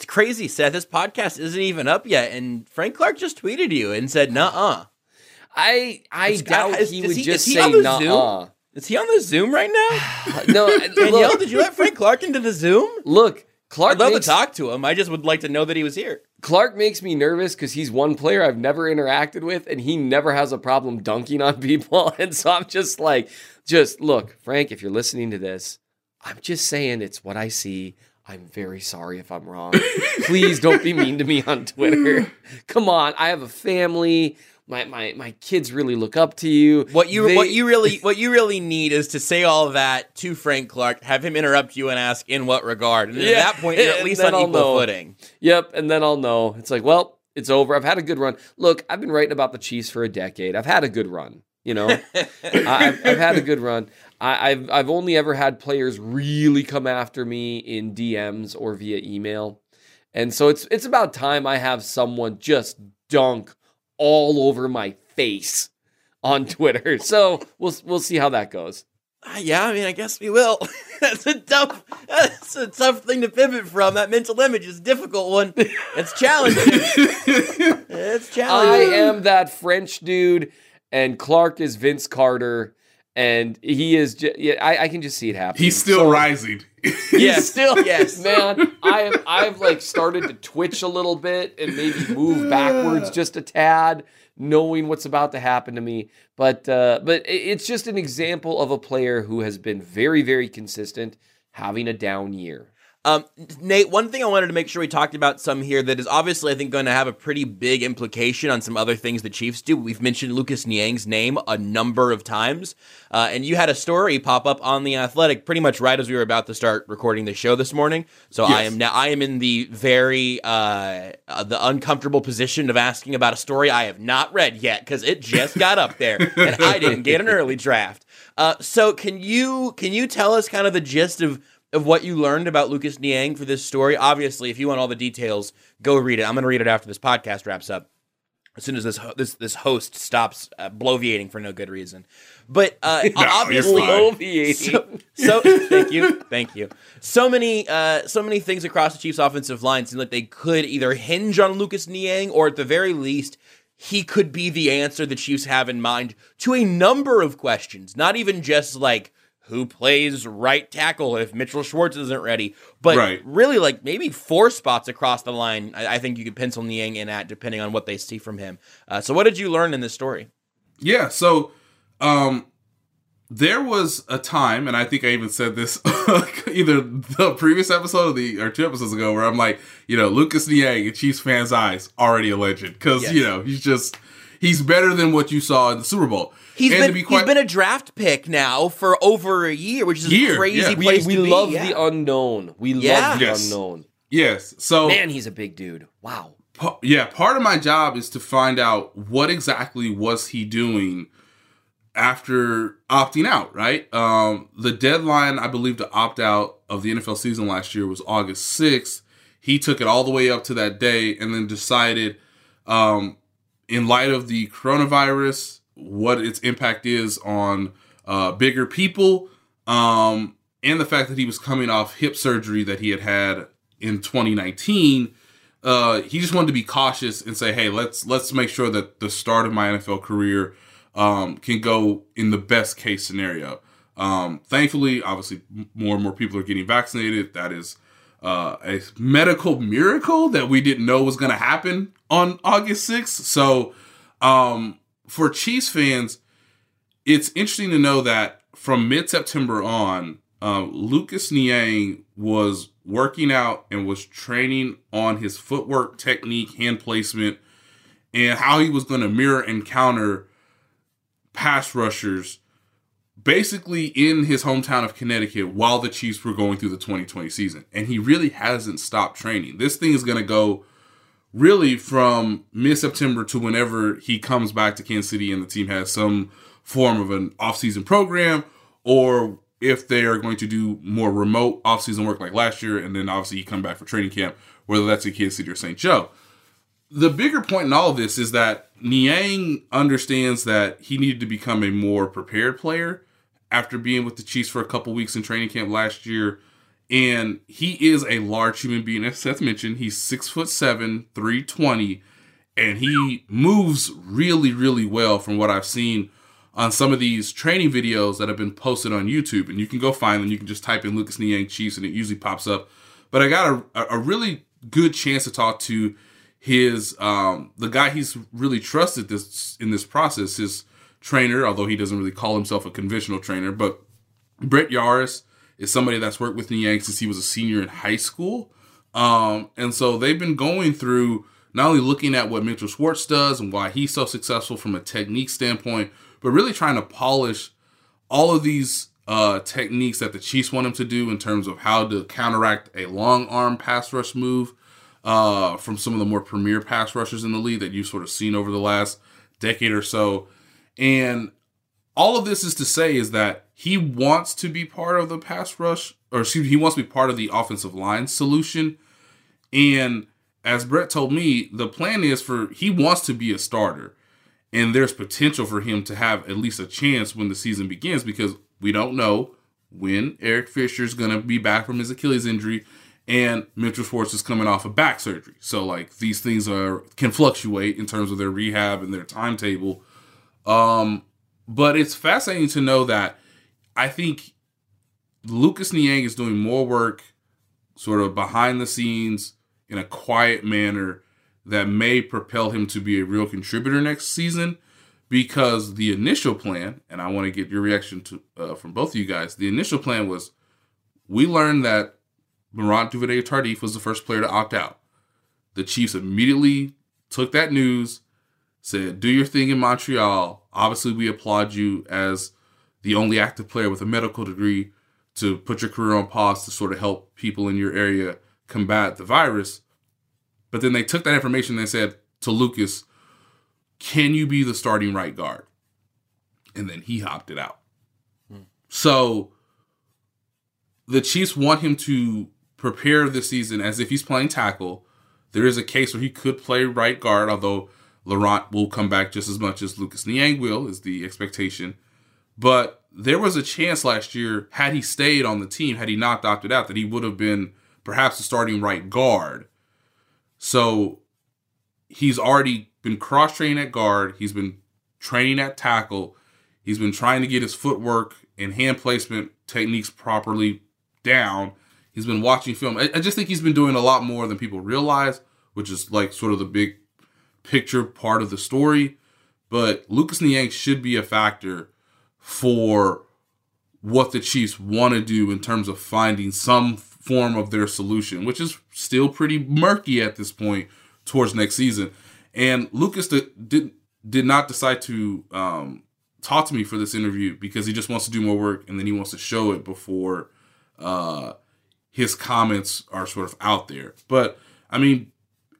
It's crazy, Seth. This podcast isn't even up yet, and Frank Clark just tweeted you and said, "Nuh-uh." I I It's- doubt is- he would he- just say nah. Is he on the Zoom right now? no, Danielle, look, did you let Frank Clark into the Zoom? look, Clark I'd love makes, to talk to him. I just would like to know that he was here. Clark makes me nervous because he's one player I've never interacted with, and he never has a problem dunking on people. And so I'm just like, just look, Frank, if you're listening to this, I'm just saying it's what I see. I'm very sorry if I'm wrong. Please don't be mean to me on Twitter. Come on, I have a family. My my my kids really look up to you. What you They- what you really what you really need is to say all that to Frank Clark, have him interrupt you and ask in what regard. And Yeah, at that point, you're at least on I'll equal know. footing. Yep, and then I'll know. It's like, well, it's over. I've had a good run. Look, I've been writing about the Chiefs for a decade. I've had a good run. You know, I've, I've had a good run. I, I've I've only ever had players really come after me in DMs or via email, and so it's it's about time I have someone just dunk all over my face on Twitter. So we'll we'll see how that goes. Uh, yeah, I mean, I guess we will. that's a tough. That's a tough thing to pivot from. That mental image is a difficult one. It's challenging. it's challenging. I am that French dude, and Clark is Vince Carter, and he is. Ju- yeah, I, I can just see it happening. He's still So- rising. Yes, Still, yes. man. I have I've like started to twitch a little bit and maybe move backwards just a tad, knowing what's about to happen to me. But uh, but it's just an example of a player who has been very very consistent, having a down year. Um, Nate, one thing I wanted to make sure we talked about some here that is obviously, I think, going to have a pretty big implication on some other things the Chiefs do. We've mentioned Lucas Niang's name a number of times, uh, and you had a story pop up on the Athletic pretty much right as we were about to start recording the show this morning. So I am now I am in the very uh, uh, the uncomfortable position of asking about a story I have not read yet because it just got up there and I didn't get an early draft. Uh, so can you can you tell us kind of the gist of of what you learned about Lucas Niang for this story? Obviously, if you want all the details, go read it. I'm going to read it after this podcast wraps up. As soon as this ho- this this host stops uh, bloviating for no good reason, but uh, you're obviously, fine. so, so thank you, thank you. So many, uh, so many things across the Chiefs' offensive line seem like they could either hinge on Lucas Niang, or at the very least, he could be the answer the Chiefs have in mind to a number of questions. Not even just like who plays right tackle if Mitchell Schwartz isn't ready, but Right. really like maybe four spots across the line. I, I think you could pencil Niang in at depending on what they see from him. Uh, so, what did you learn in this story? Yeah, so um there was a time, and I think I even said this either the previous episode or the or two episodes ago, where I'm like, you know, Lucas Niang in Chiefs fans' eyes already a legend because Yes. you know he's just he's better than what you saw in the Super Bowl. He's and been to be he's quite, been a draft pick now for over a year, which is Year, a crazy yeah. We, place we to be. love yeah. the unknown. We Yeah. love the Yes. unknown. yes. So Man, he's a big dude. Wow. Pa- yeah, part of my job is to find out what exactly was he doing after opting out, right? Um, the deadline, I believe, to opt out of the NFL season last year was August 6th. He took it all the way up to that day and then decided, um, in light of the coronavirus, what its impact is on uh, bigger people, um, and the fact that he was coming off hip surgery that he had had in 2019 uh, he just wanted to be cautious and say, "Hey, let's let's make sure that the start of my NFL career um, can go in the best case scenario." Um, thankfully, obviously, more and more people are getting vaccinated. That is uh, a medical miracle that we didn't know was going to happen on August sixth. So, um, for Chiefs fans, it's interesting to know that from mid September on, um, Lucas Niang was working out and was training on his footwork technique, hand placement, and how he was going to mirror and counter pass rushers basically in his hometown of Connecticut while the Chiefs were going through the 2020 season. And he really hasn't stopped training. This thing is going to go really from mid September to whenever he comes back to Kansas City and the team has some form of an offseason program or if they are going to do more remote offseason work like last year and then obviously he come back for training camp, whether that's in Kansas City or St. Joe. The bigger point in all of this is that Niang understands that he needed to become a more prepared player after being with the Chiefs for a couple weeks in training camp last year. And he is a large human being, as Seth mentioned. He's six foot seven, 320, and he moves really, really well from what I've seen on some of these training videos that have been posted on YouTube. And you can go find them. You can just type in Lucas Niang Chiefs and it usually pops up. But I got a, a really good chance to talk to his um the guy he's really trusted this in this process, his trainer, although he doesn't really call himself a conventional trainer. But Brett Yaris is somebody that's worked with Niang since he was a senior in high school. Um, and so they've been going through not only looking at what Mitchell Schwartz does and why he's so successful from a technique standpoint, but really trying to polish all of these uh, techniques that the Chiefs want him to do in terms of how to counteract a long arm pass rush move uh, from some of the more premier pass rushers in the league that you've sort of seen over the last decade or so. And all of this is to say is that he wants to be part of the pass rush, or excuse me, he wants to be part of the offensive line solution. And as Brett told me, the plan is for he wants to be a starter. And there's potential for him to have at least a chance when the season begins because we don't know when Eric Fisher is going to be back from his Achilles injury and Mitchell Schwartz is coming off of back surgery. So like these things are can fluctuate in terms of their rehab and their timetable. Um, but it's fascinating to know that I think Lucas Niang is doing more work sort of behind the scenes in a quiet manner that may propel him to be a real contributor next season because the initial plan and I want to get your reaction to uh, from both of you guys the initial plan was we learned that Laurent Duvernay Tardif was the first player to opt out. The Chiefs immediately took that news said do your thing in Montreal. Obviously we applaud you as the only active player with a medical degree to put your career on pause to sort of help people in your area combat the virus. But then they took that information and they said to Lucas, Can you be the starting right guard? And then he hopped it out. Hmm. So the Chiefs want him to prepare this season as if he's playing tackle. There is a case where he could play right guard, although Laurent will come back just as much as Lucas Niang will, is the expectation. But there was a chance last year, had he stayed on the team, had he not opted out, that he would have been perhaps the starting right guard. So he's already been cross training at guard. He's been training at tackle. He's been trying to get his footwork and hand placement techniques properly down. He's been watching film. I, I just think he's been doing a lot more than people realize, which is like sort of the big picture part of the story. But Lucas Niang should be a factor for what the Chiefs want to do in terms of finding some form of their solution, which is still pretty murky at this point towards next season. And Lucas did did, did not decide to um, talk to me for this interview because he just wants to do more work and then he wants to show it before uh, his comments are sort of out there. But I mean,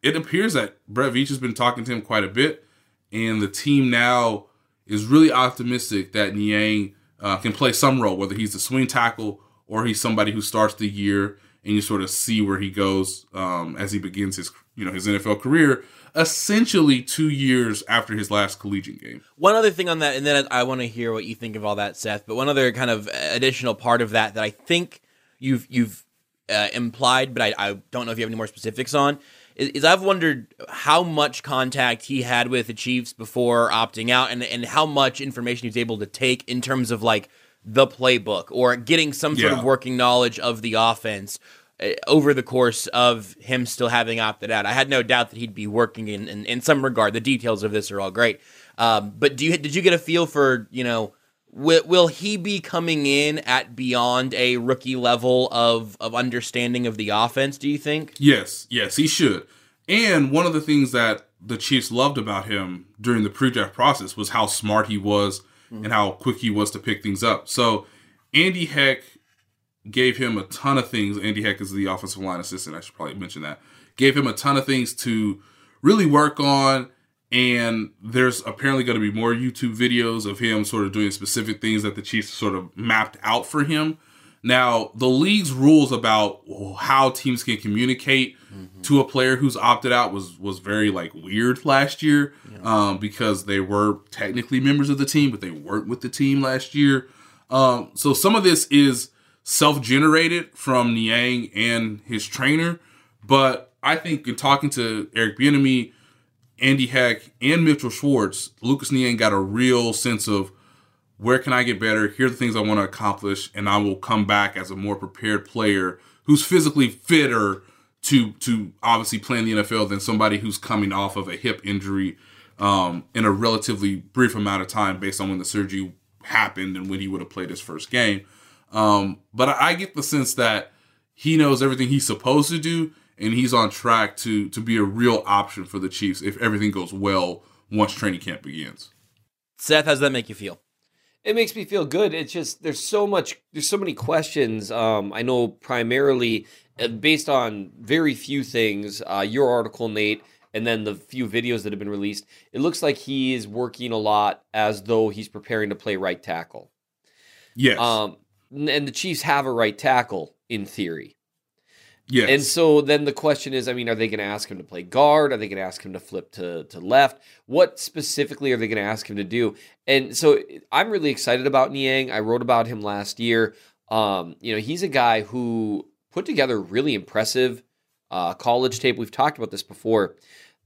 it appears that Brett Veach has been talking to him quite a bit, and the team now is really optimistic that Niang uh, can play some role, whether he's the swing tackle or he's somebody who starts the year and you sort of see where he goes um, as he begins his you know his NFL career. Essentially, two years after his last collegiate game. One other thing on that, and then I want to hear what you think of all that, Seth. But one other kind of additional part of that that I think you've you've uh, implied, but I, I don't know if you have any more specifics on is, I've wondered how much contact he had with the Chiefs before opting out, and and how much information he was able to take in terms of like the playbook or getting some sort yeah. of working knowledge of the offense uh, over the course of him still having opted out. I had no doubt that he'd be working in, in, in some regard. The details of this are all great. Um, but do you did you get a feel for you know will, will he be coming in at beyond a rookie level of of understanding of the offense? Do you think? Yes, yes, he should. And one of the things that the Chiefs loved about him during the pre-draft process was how smart he was mm-hmm. and how quick he was to pick things up. So Andy Heck gave him a ton of things. Andy Heck is the offensive line assistant. I should probably mention that. Gave him a ton of things to really work on. And there's apparently going to be more YouTube videos of him sort of doing specific things that the Chiefs sort of mapped out for him. Now, the league's rules about how teams can communicate mm-hmm. to a player who's opted out was was very like weird last year yeah. um, because they were technically members of the team, but they weren't with the team last year. Um, so some of this is self-generated from Niang and his trainer. But I think in talking to Eric Bieniemy, Andy Heck, and Mitchell Schwartz, Lucas Niang got a real sense of where can I get better? Here are the things I want to accomplish, and I will come back as a more prepared player who's physically fitter to to obviously play in the NFL than somebody who's coming off of a hip injury um, in a relatively brief amount of time based on when the surgery happened and when he would have played his first game. Um, but I, I get the sense that he knows everything he's supposed to do, and he's on track to to be a real option for the Chiefs if everything goes well once training camp begins. Seth, how does that make you feel? It makes me feel good. It's just there's so much, there's so many questions. Um, I know primarily uh, based on very few things. Uh, your article, Nate, and then the few videos that have been released. It looks like he is working a lot as though he's preparing to play right tackle. Yes. Um, and the Chiefs have a right tackle in theory. Yes. And so then the question is, I mean, are they going to ask him to play guard? Are they going to ask him to flip to to left? What specifically are they going to ask him to do? And so I'm really excited about Niang. I wrote about him last year. Um, you know, he's a guy who put together really impressive uh, college tape. We've talked about this before.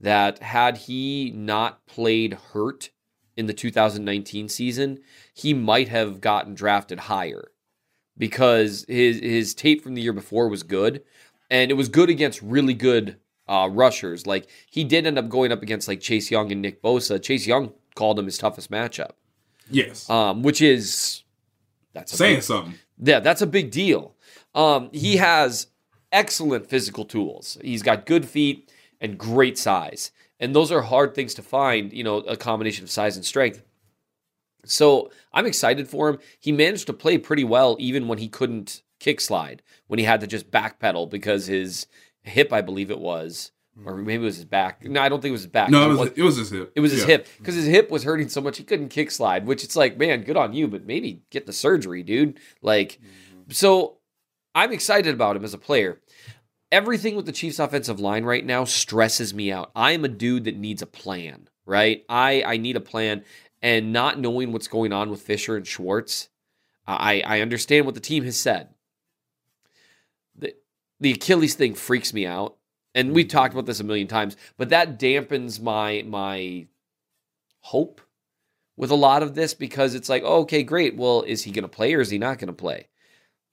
That had he not played hurt in the 2019 season, he might have gotten drafted higher because his his tape from the year before was good, and it was good against really good uh, rushers. Like he did end up going up against like Chase Young and Nick Bosa. Chase Young called him his toughest matchup. Yes, um, which is that's saying big, something. Yeah, that's a big deal. Um, he has excellent physical tools. He's got good feet and great size, and those are hard things to find. You know, a combination of size and strength. So I'm excited for him. He managed to play pretty well even when he couldn't kick slide, when he had to just backpedal because his hip, I believe it was, or maybe it was his back. No, I don't think it was his back. No, it was, it was his hip. It was his yeah. hip because his hip was hurting so much he couldn't kick slide. Which it's like, man, good on you, but maybe get the surgery, dude. Like, mm-hmm. so I'm excited about him as a player. Everything with the Chiefs' offensive line right now stresses me out. I am a dude that needs a plan, right? I I need a plan, and not knowing what's going on with Fisher and Schwartz, I, I understand what the team has said. The, Achilles thing freaks me out. And we've talked about this a million times, but that dampens my my hope with a lot of this because it's like, oh, okay, great. Well, is he going to play or is he not going to play?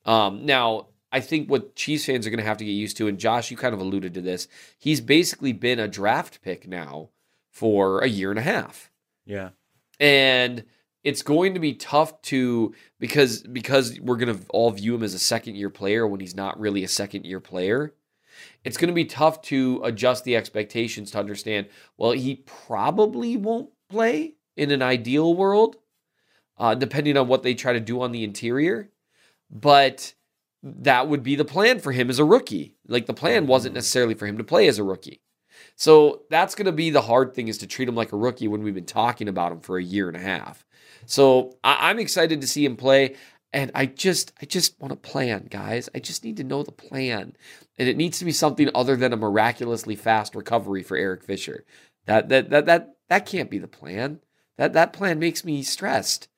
Um, now, I think what Chiefs fans are going to have to get used to, and Josh, you kind of alluded to this, he's basically been a draft pick now for a year and a half. Yeah and it's going to be tough to because because we're going to all view him as a second year player when he's not really a second year player. It's going to be tough to adjust the expectations to understand. Well, he probably won't play in an ideal world, uh, depending on what they try to do on the interior. But that would be the plan for him as a rookie. Like the plan wasn't necessarily for him to play as a rookie. So that's going to be the hard thing is to treat him like a rookie when we've been talking about him for a year and a half. So I- I'm excited to see him play. And I just, I just want a plan, guys. I just need to know the plan, and it needs to be something other than a miraculously fast recovery for Eric Fisher. That that that that that can't be the plan. That that plan makes me stressed.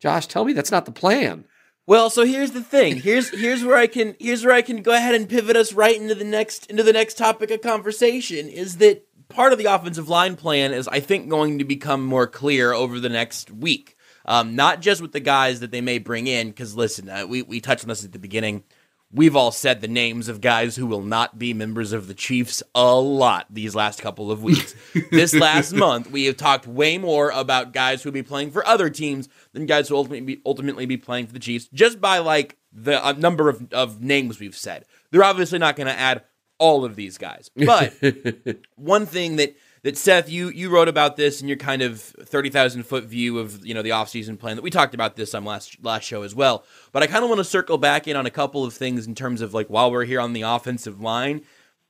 Josh, tell me that's not the plan. Well, so here's the thing. Here's here's where I can here's where I can go ahead and pivot us right into the next into the next topic of conversation is that part of the offensive line plan is I think going to become more clear over the next week. Um, not just with the guys that they may bring in, because listen, uh, we we touched on this at the beginning. We've all said the names of guys who will not be members of the Chiefs a lot these last couple of weeks. this last month, we have talked way more about guys who will be playing for other teams than guys who ultimately be, ultimately be playing for the Chiefs, just by like the uh, number of, of names we've said. They're obviously not going to add all of these guys. But one thing that that Seth, you you wrote about this in your kind of thirty thousand foot view of you know the offseason plan that we talked about this on last last show as well. But I kind of want to circle back in on a couple of things in terms of like while we're here on the offensive line.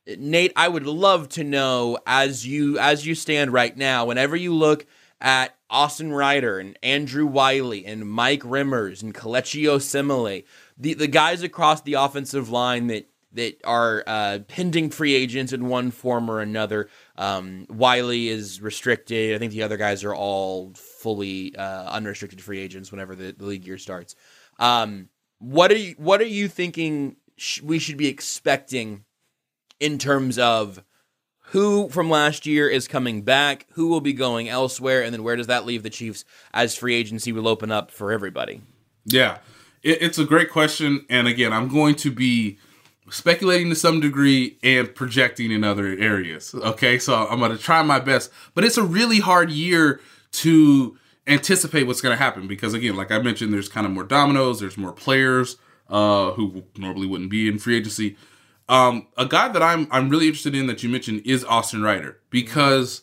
Nate, I would love to know as you as you stand right now, whenever you look at Austin Reiter and Andrew Wylie and Mike Remmers and Kelechi Osemele, the the guys across the offensive line that that are uh, pending free agents in one form or another. Um, Wylie is restricted. I think the other guys are all fully uh, unrestricted free agents whenever the, the league year starts. Um, what are you What are you thinking sh- we should be expecting in terms of who from last year is coming back, who will be going elsewhere, and then where does that leave the Chiefs as free agency will open up for everybody? Yeah, it, it's a great question, and again, I'm going to be speculating to some degree and projecting in other areas. Okay, so I'm to try my best, but it's a really hard year to anticipate what's to happen because, again, like I mentioned, there's kind of more dominoes, there's more players uh, who normally wouldn't be in free agency. Um, a guy that I'm I'm really interested in that you mentioned is Austin Reiter because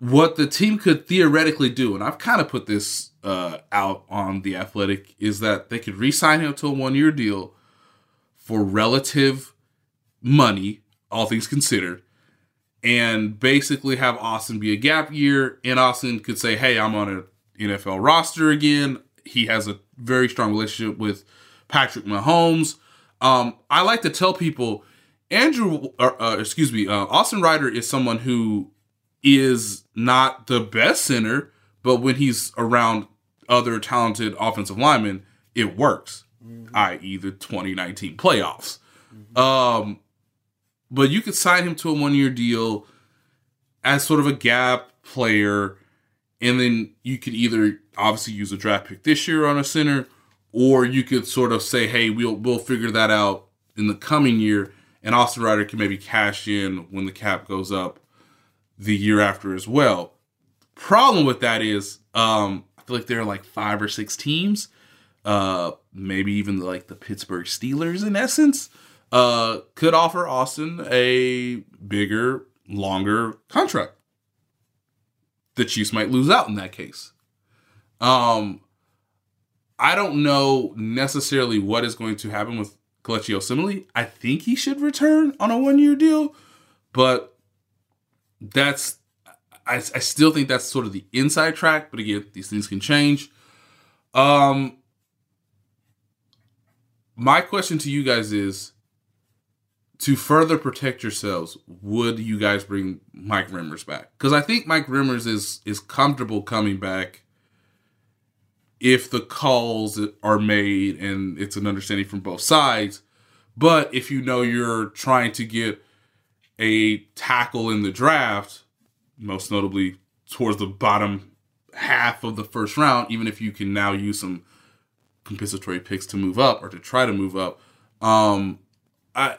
what the team could theoretically do, and I've kind of put this uh, out on the Athletic, is that they could re-sign him to a one-year deal for relative money, all things considered, and basically have Austin be a gap year. And Austin could say, "Hey, I'm on an NFL roster again." He has a very strong relationship with Patrick Mahomes. Um, I like to tell people, Andrew, uh, uh, excuse me, uh, Austin Reiter is someone who is not the best center, but when he's around other talented offensive linemen, it works mm-hmm. i.e., the 2019 playoffs. Mm-hmm. Um, but you could sign him to a one year deal as sort of a gap player, and then you could either obviously use a draft pick this year on a center, or you could sort of say, "Hey, we'll we'll figure that out in the coming year." And Austin Reiter can maybe cash in when the cap goes up the year after as well. Problem with that is, um, I feel like there are like five or six teams uh, maybe even like the Pittsburgh Steelers in essence, uh, could offer Austin a bigger, longer contract. The Chiefs might lose out in that case. Um, I don't know necessarily what is going to happen with Kelechi Osemele. I think he should return on a one-year deal, but that's I, I still think that's sort of the inside track. But again, these things can change. Um, my question to you guys is to further protect yourselves, would you guys bring Mike Remmers back? Because I think Mike Remmers is is comfortable coming back if the calls are made and it's an understanding from both sides. But if you know you're trying to get a tackle in the draft, most notably towards the bottom half of the first round, even if you can now use some compensatory picks to move up or to try to move up. Um, I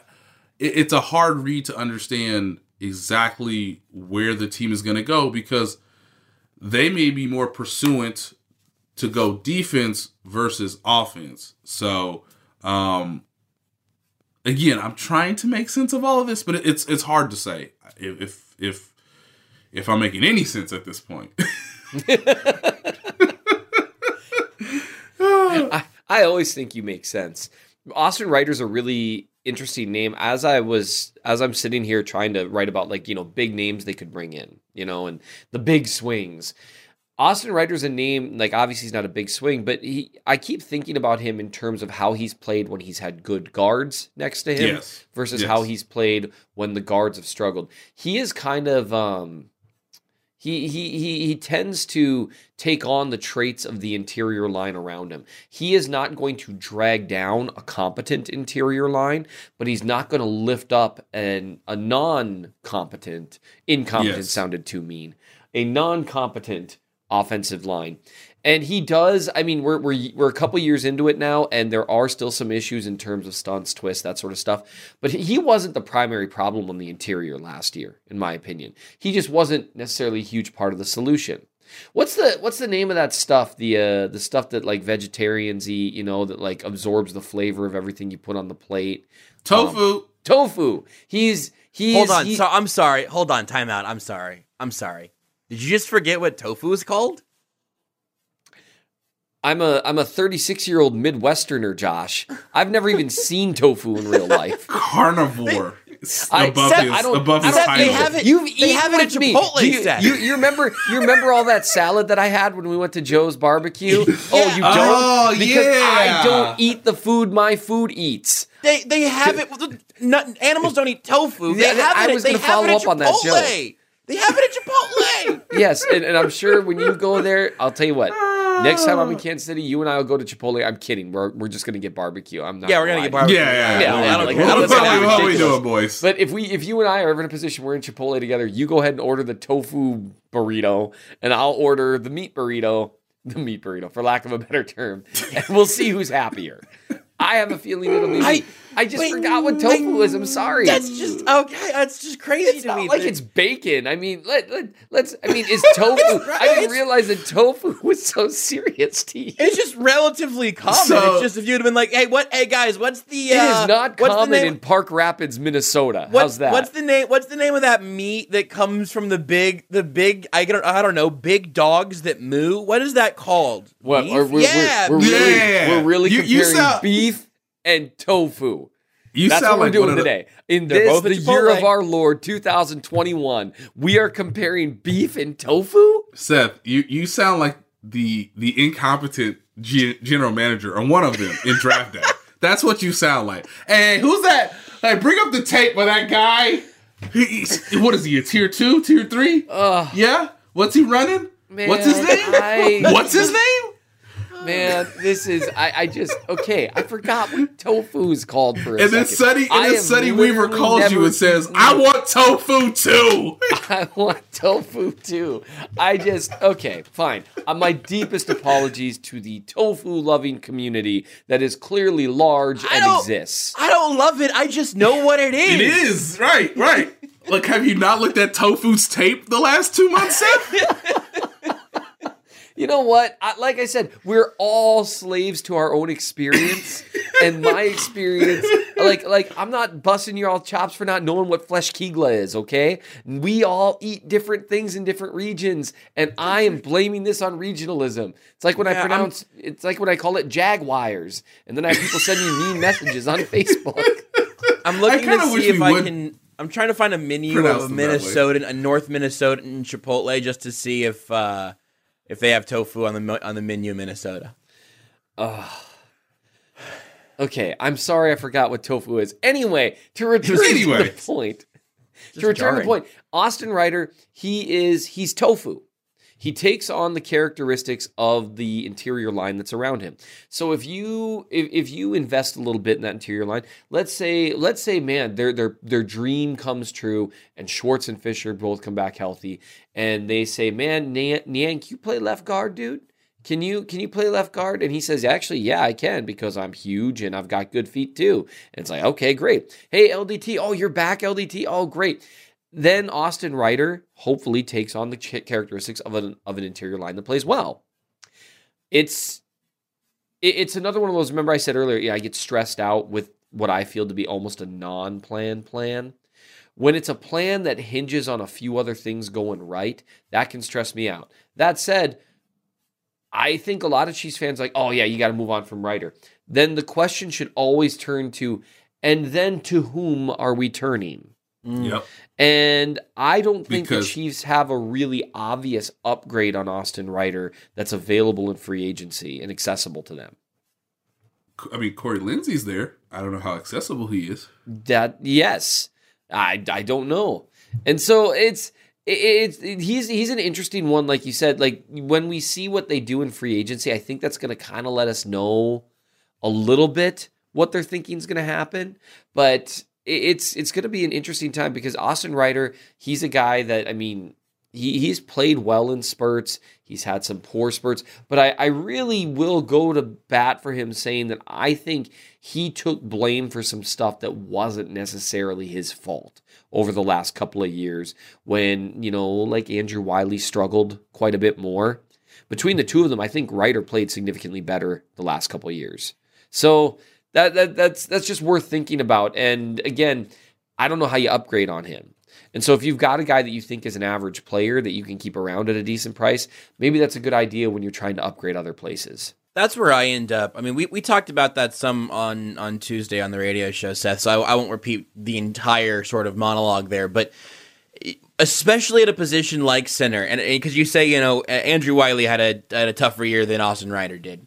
it, it's a hard read to understand exactly where the team is going to go because they may be more pursuant to go defense versus offense. So, um, again, I'm trying to make sense of all of this, but it's it's hard to say if if if I'm making any sense at this point. I, always think you make sense. Austin Reiter's a really interesting name. As I was, as I'm sitting here trying to write about like you know big names they could bring in, you know, and the big swings. Austin Reiter's a name like obviously he's not a big swing, but he I keep thinking about him in terms of how he's played when he's had good guards next to him yes. versus yes. how he's played when the guards have struggled. He is kind of um he, he he he tends to take on the traits of the interior line around him. He is not going to drag down a competent interior line, but he's not going to lift up an a non-competent. Incompetent yes. sounded too mean. A non-competent offensive line. And he does. I mean, we're we're we're a couple years into it now, and there are still some issues in terms of stunts, twists, that sort of stuff. But he wasn't the primary problem on the interior last year, in my opinion. He just wasn't necessarily a huge part of the solution. What's the what's the name of that stuff? The uh the stuff that like vegetarians eat, you know, that like absorbs the flavor of everything you put on the plate. Tofu. Um, tofu. He's he's Hold on. he- so I'm sorry. Hold on. Time out. I'm sorry. I'm sorry. Did you just forget what tofu is called? I'm a I'm a 36 year old Midwesterner, Josh. I've never even seen tofu in real life. Carnivore. I- above Seth, his, I don't- above I his they have it- You've They eaten have it at with me. Chipotle, you, Seth. you, you remember you remember all that salad that I had when we went to Joe's barbecue? Oh, you don't? Oh, because I don't eat the food my food eats. They they have it. Not, animals don't eat tofu. They Yeah, have I it. was they gonna have follow it at up on that Chipotle. Joke. They have it at Chipotle. Yes, and, and I'm sure when you go there, I'll tell you what. Next time I'm in Kansas City, you and I will go to Chipotle. I'm kidding. We're, we're just gonna get barbecue. I'm not. Yeah, we're gonna lie get barbecue. Yeah, yeah, Yeah, yeah. yeah, What like, the that fuck what kinda we- what we ridiculous. doing, boys? But if we, if you and I are ever in a position we're in Chipotle together, you go ahead and order the tofu burrito, and I'll order the meat burrito, the meat burrito, for lack of a better term, and we'll see who's happier. I have a feeling it'll be me. I, I- just wait, forgot what tofu is. I'm sorry. That's just okay. That's just crazy It's to not me. like that- it's bacon. I mean, let, let let's. I mean, is tofu? I didn't realize that tofu was so serious to you. It's just relatively common. So- it's just if you'd have been like, "Hey, what? Hey guys, what's the? It Uh, is not what's common name- in Park Rapids, Minnesota. What- How's that? What's the name? What's the name of that meat that comes from the big, the big? I don't, I don't know. Big dogs that moo. What is that called? What? Beef? Are we, yeah, we're, we're really, Yeah. we're really You- you comparing beef and tofu. You That's sound what we're like doing of the- today. In this, the year of our Lord 2021, we are comparing beef and tofu. Seth, you, you sound like the the incompetent G- general manager or one of them in draft day. That's what you sound like. Hey, who's that? Hey, bring up the tape of that guy. He- he's- what is he? A tier two, tier three? yeah. What's he running? What's his name? I- What's his name? Man, this is I, I just okay. I forgot what tofu is called for a And then Sunny, and then Sonny Weaver calls you and says, eaten- "I want tofu too." I want tofu too. I just okay, fine. Uh, my deepest apologies to the tofu loving community that is clearly large I and exists. I don't love it. I just know what it is. It is right, right. Like, have you not looked at Tofu's tape the last two months, Seth? You know what? I, like I said, we're all slaves to our own experience, and my experience, like, like I'm not busting your all chops for not knowing what flesh kegla is. Okay, we all eat different things in different regions, and I am blaming this on regionalism. It's like when I Yeah, I'm- pronounce, it's like when I call it jaguars, and then I have people send me mean messages on Facebook. I'm looking to see if I would can. I'm trying to find a menu pronounce of them that way. Minnesota, a North Minnesotan Chipotle, just to see if uh, if they have tofu on the on the menu in Minnesota. Okay, I'm sorry I forgot what tofu is. Anyway, to return to the point. Just to return to the point, Austin Reiter, he is he's tofu. He takes on the characteristics of the interior line that's around him. So if you if, if you invest a little bit in that interior line, let's say let's say man, their their their dream comes true and Schwartz and Fisher both come back healthy and they say, "Man, Niang, can you play left guard, dude?" Can you can you play left guard? And he says, actually, yeah, I can because I'm huge and I've got good feet too. And it's like, okay, great. Hey, LDT, oh, you're back, LDT. Oh, great. Then Austin Reiter hopefully takes on the characteristics of an of an interior line that plays well. It's it- it's another one of those. Remember, I said earlier, yeah, I get stressed out with what I feel to be almost a non-plan plan. When it's a plan that hinges on a few other things going right, that can stress me out. That said, I think a lot of Chiefs fans are like, oh yeah, you got to move on from Reiter. Then the question should always turn to, and then to whom are we turning? Mm. Yep. And I don't think Because- the Chiefs have a really obvious upgrade on Austin Reiter that's available in free agency and accessible to them. I mean, Corey Linsley's there. I don't know how accessible he is. That yes, I I don't know, and so it's it's it, he's he's an interesting one, like you said. Like when we see what they do in free agency, I think that's going to kind of let us know a little bit what they're thinking is going to happen. But it- it's it's going to be an interesting time because Austin Reiter, he's a guy that I mean, he, he's played well in spurts. He's had some poor spurts, but I, I really will go to bat for him saying that I think he took blame for some stuff that wasn't necessarily his fault over the last couple of years when, you know, like Andrew Wylie struggled quite a bit more. Between the two of them, I think Reiter played significantly better the last couple of years. So that, that that's that's just worth thinking about. And again, I don't know how you upgrade on him. And so if you've got a guy that you think is an average player that you can keep around at a decent price, maybe that's a good idea when you're trying to upgrade other places. That's where I end up. I mean, we, we talked about that some on, on Tuesday on the radio show, Seth, so I, I won't repeat the entire sort of monologue there, but especially at a position like center, and because you say, you know, Andrew Wylie had a, had a tougher year than Austin Reiter did.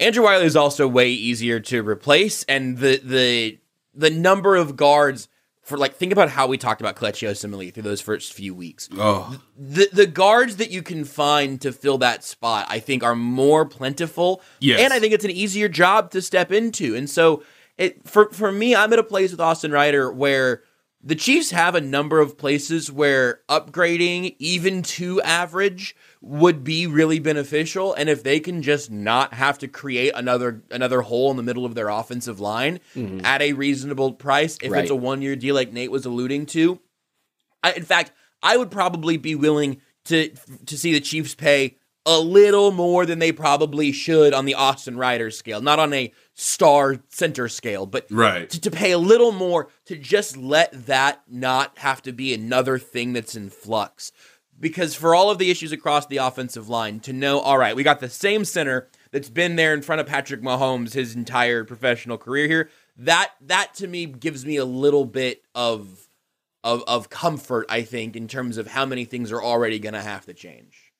Andrew Wylie is also way easier to replace, and the the the number of guards for like think about how we talked about Kelechi Osemele through those first few weeks. Oh. The the guards that you can find to fill that spot, I think, are more plentiful. Yes. And I think it's an easier job to step into. And so it for for me, I'm at a place with Austin Reiter where the Chiefs have a number of places where upgrading even to average would be really beneficial and if they can just not have to create another another hole in the middle of their offensive line mm-hmm. at a reasonable price if right. it's a one year deal like Nate was alluding to I, in fact I would probably be willing to to see the Chiefs pay a little more than they probably should on the Austin Reiter scale not on a star center scale but right to, to pay a little more to just let that not have to be another thing that's in flux because for all of the issues across the offensive line, to know, all right, we got the same center that's been there in front of Patrick Mahomes his entire professional career here. That that to me gives me a little bit of of of comfort, I think, in terms of how many things are already going to have to change.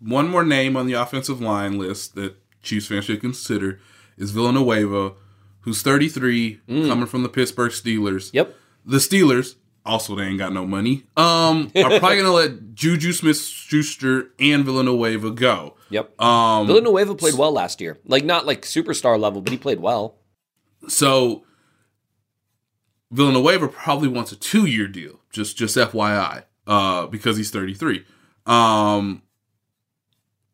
One more name on the offensive line list that Chiefs fans should consider is Villanueva, who's 33, mm. coming from the Pittsburgh Steelers. Yep. The Steelers also they ain't got no money. Um, are probably gonna let Juju Smith Schuster and Villanueva go. Yep. Um, Villanueva played well last year. Like not like superstar level, but he played well. So Villanueva probably wants a two year deal. Just just FYI, uh, because he's thirty three. Um,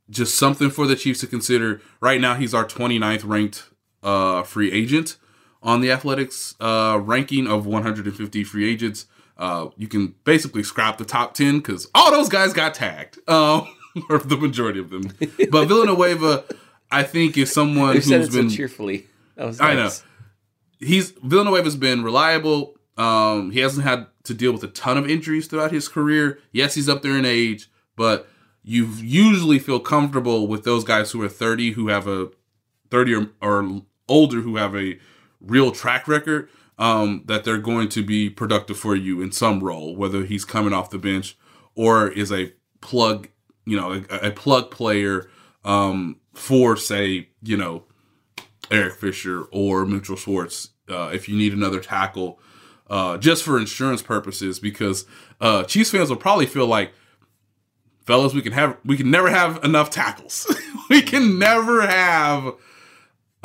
just something for the Chiefs to consider. Right now, he's our 29th ranked uh, free agent on the Athletics uh, ranking of 150 free agents. Uh, you can basically scrap the top 10 because all those guys got tagged, um, or the majority of them. But Villanueva, I think, is someone who's said it been so cheerfully. That was nice. I know he's Villanueva's been reliable. Um, he hasn't had to deal with a ton of injuries throughout his career. Yes, he's up there in age, but you usually feel comfortable with those guys who are 30 who have a 30 or, or older who have a real track record um, that they're going to be productive for you in some role, whether he's coming off the bench or is a plug, you know, a, a plug player um, for, say, you know, Eric Fisher or Mitchell Schwartz. Uh, if you need another tackle, uh, just for insurance purposes, because uh, Chiefs fans will probably feel like, fellas, we can have we can never have enough tackles. we can never have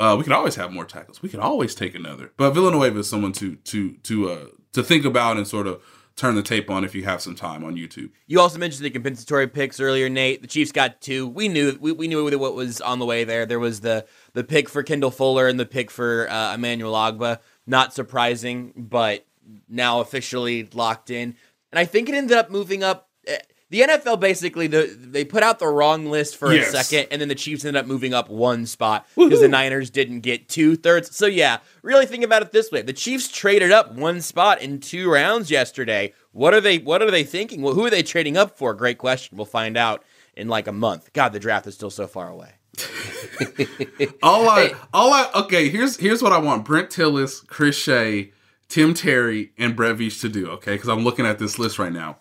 uh, we could always have more tackles. We could always take another. But Villanueva is someone to to to uh to think about and sort of turn the tape on if you have some time on YouTube. You also mentioned the compensatory picks earlier, Nate. The Chiefs got two. We knew we, we knew what was on the way there. There was the the pick for Kendall Fuller and the pick for uh, Emmanuel Ogbah. Not surprising, but now officially locked in. And I think it ended up moving up eh, the NFL basically the, they put out the wrong list for yes. a second, and then the Chiefs ended up moving up one spot because the Niners didn't get two thirds. So yeah, really think about it this way: the Chiefs traded up one spot in two rounds yesterday. What are they? What are they thinking? Well, who are they trading up for? Great question. We'll find out in like a month. God, the draft is still so far away. all I, all I, okay. Here's here's what I want: Brandt Tilis, Chris Shea, Tim Terry, and Brett Veach to do. Okay, because I'm looking at this list right now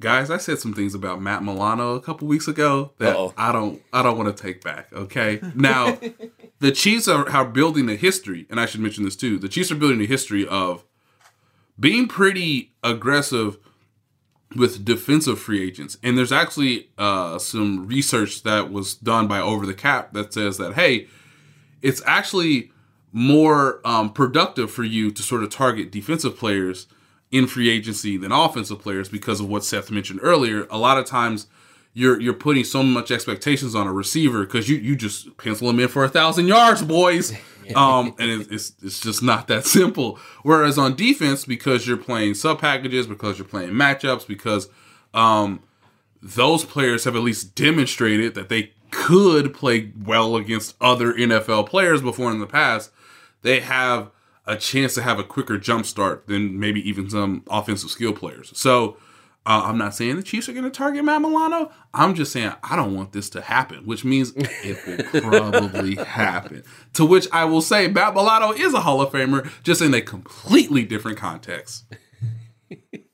guys, I said some things about Matt Milano a couple weeks ago that Uh-oh. I don't I don't want to take back. Okay, now the Chiefs are, are building a history, and I should mention this too. The Chiefs are building a history of being pretty aggressive with defensive free agents, and there's actually uh, some research that was done by Over the Cap that says that hey, it's actually more um, productive for you to sort of target defensive players in free agency than offensive players because of what Seth mentioned earlier. A lot of times you're you're putting so much expectations on a receiver because you you just pencil him in for a thousand yards, boys. Um, and it, it's it's just not that simple. Whereas on defense, because you're playing sub packages, because you're playing matchups, because um, those players have at least demonstrated that they could play well against other NFL players before in the past. They have a chance to have a quicker jump start than maybe even some offensive skill players. So uh, I'm not saying the Chiefs are going to target Matt Milano. I'm just saying I don't want this to happen, which means it will probably happen. To which I will say Matt Milano is a Hall of Famer, just in a completely different context.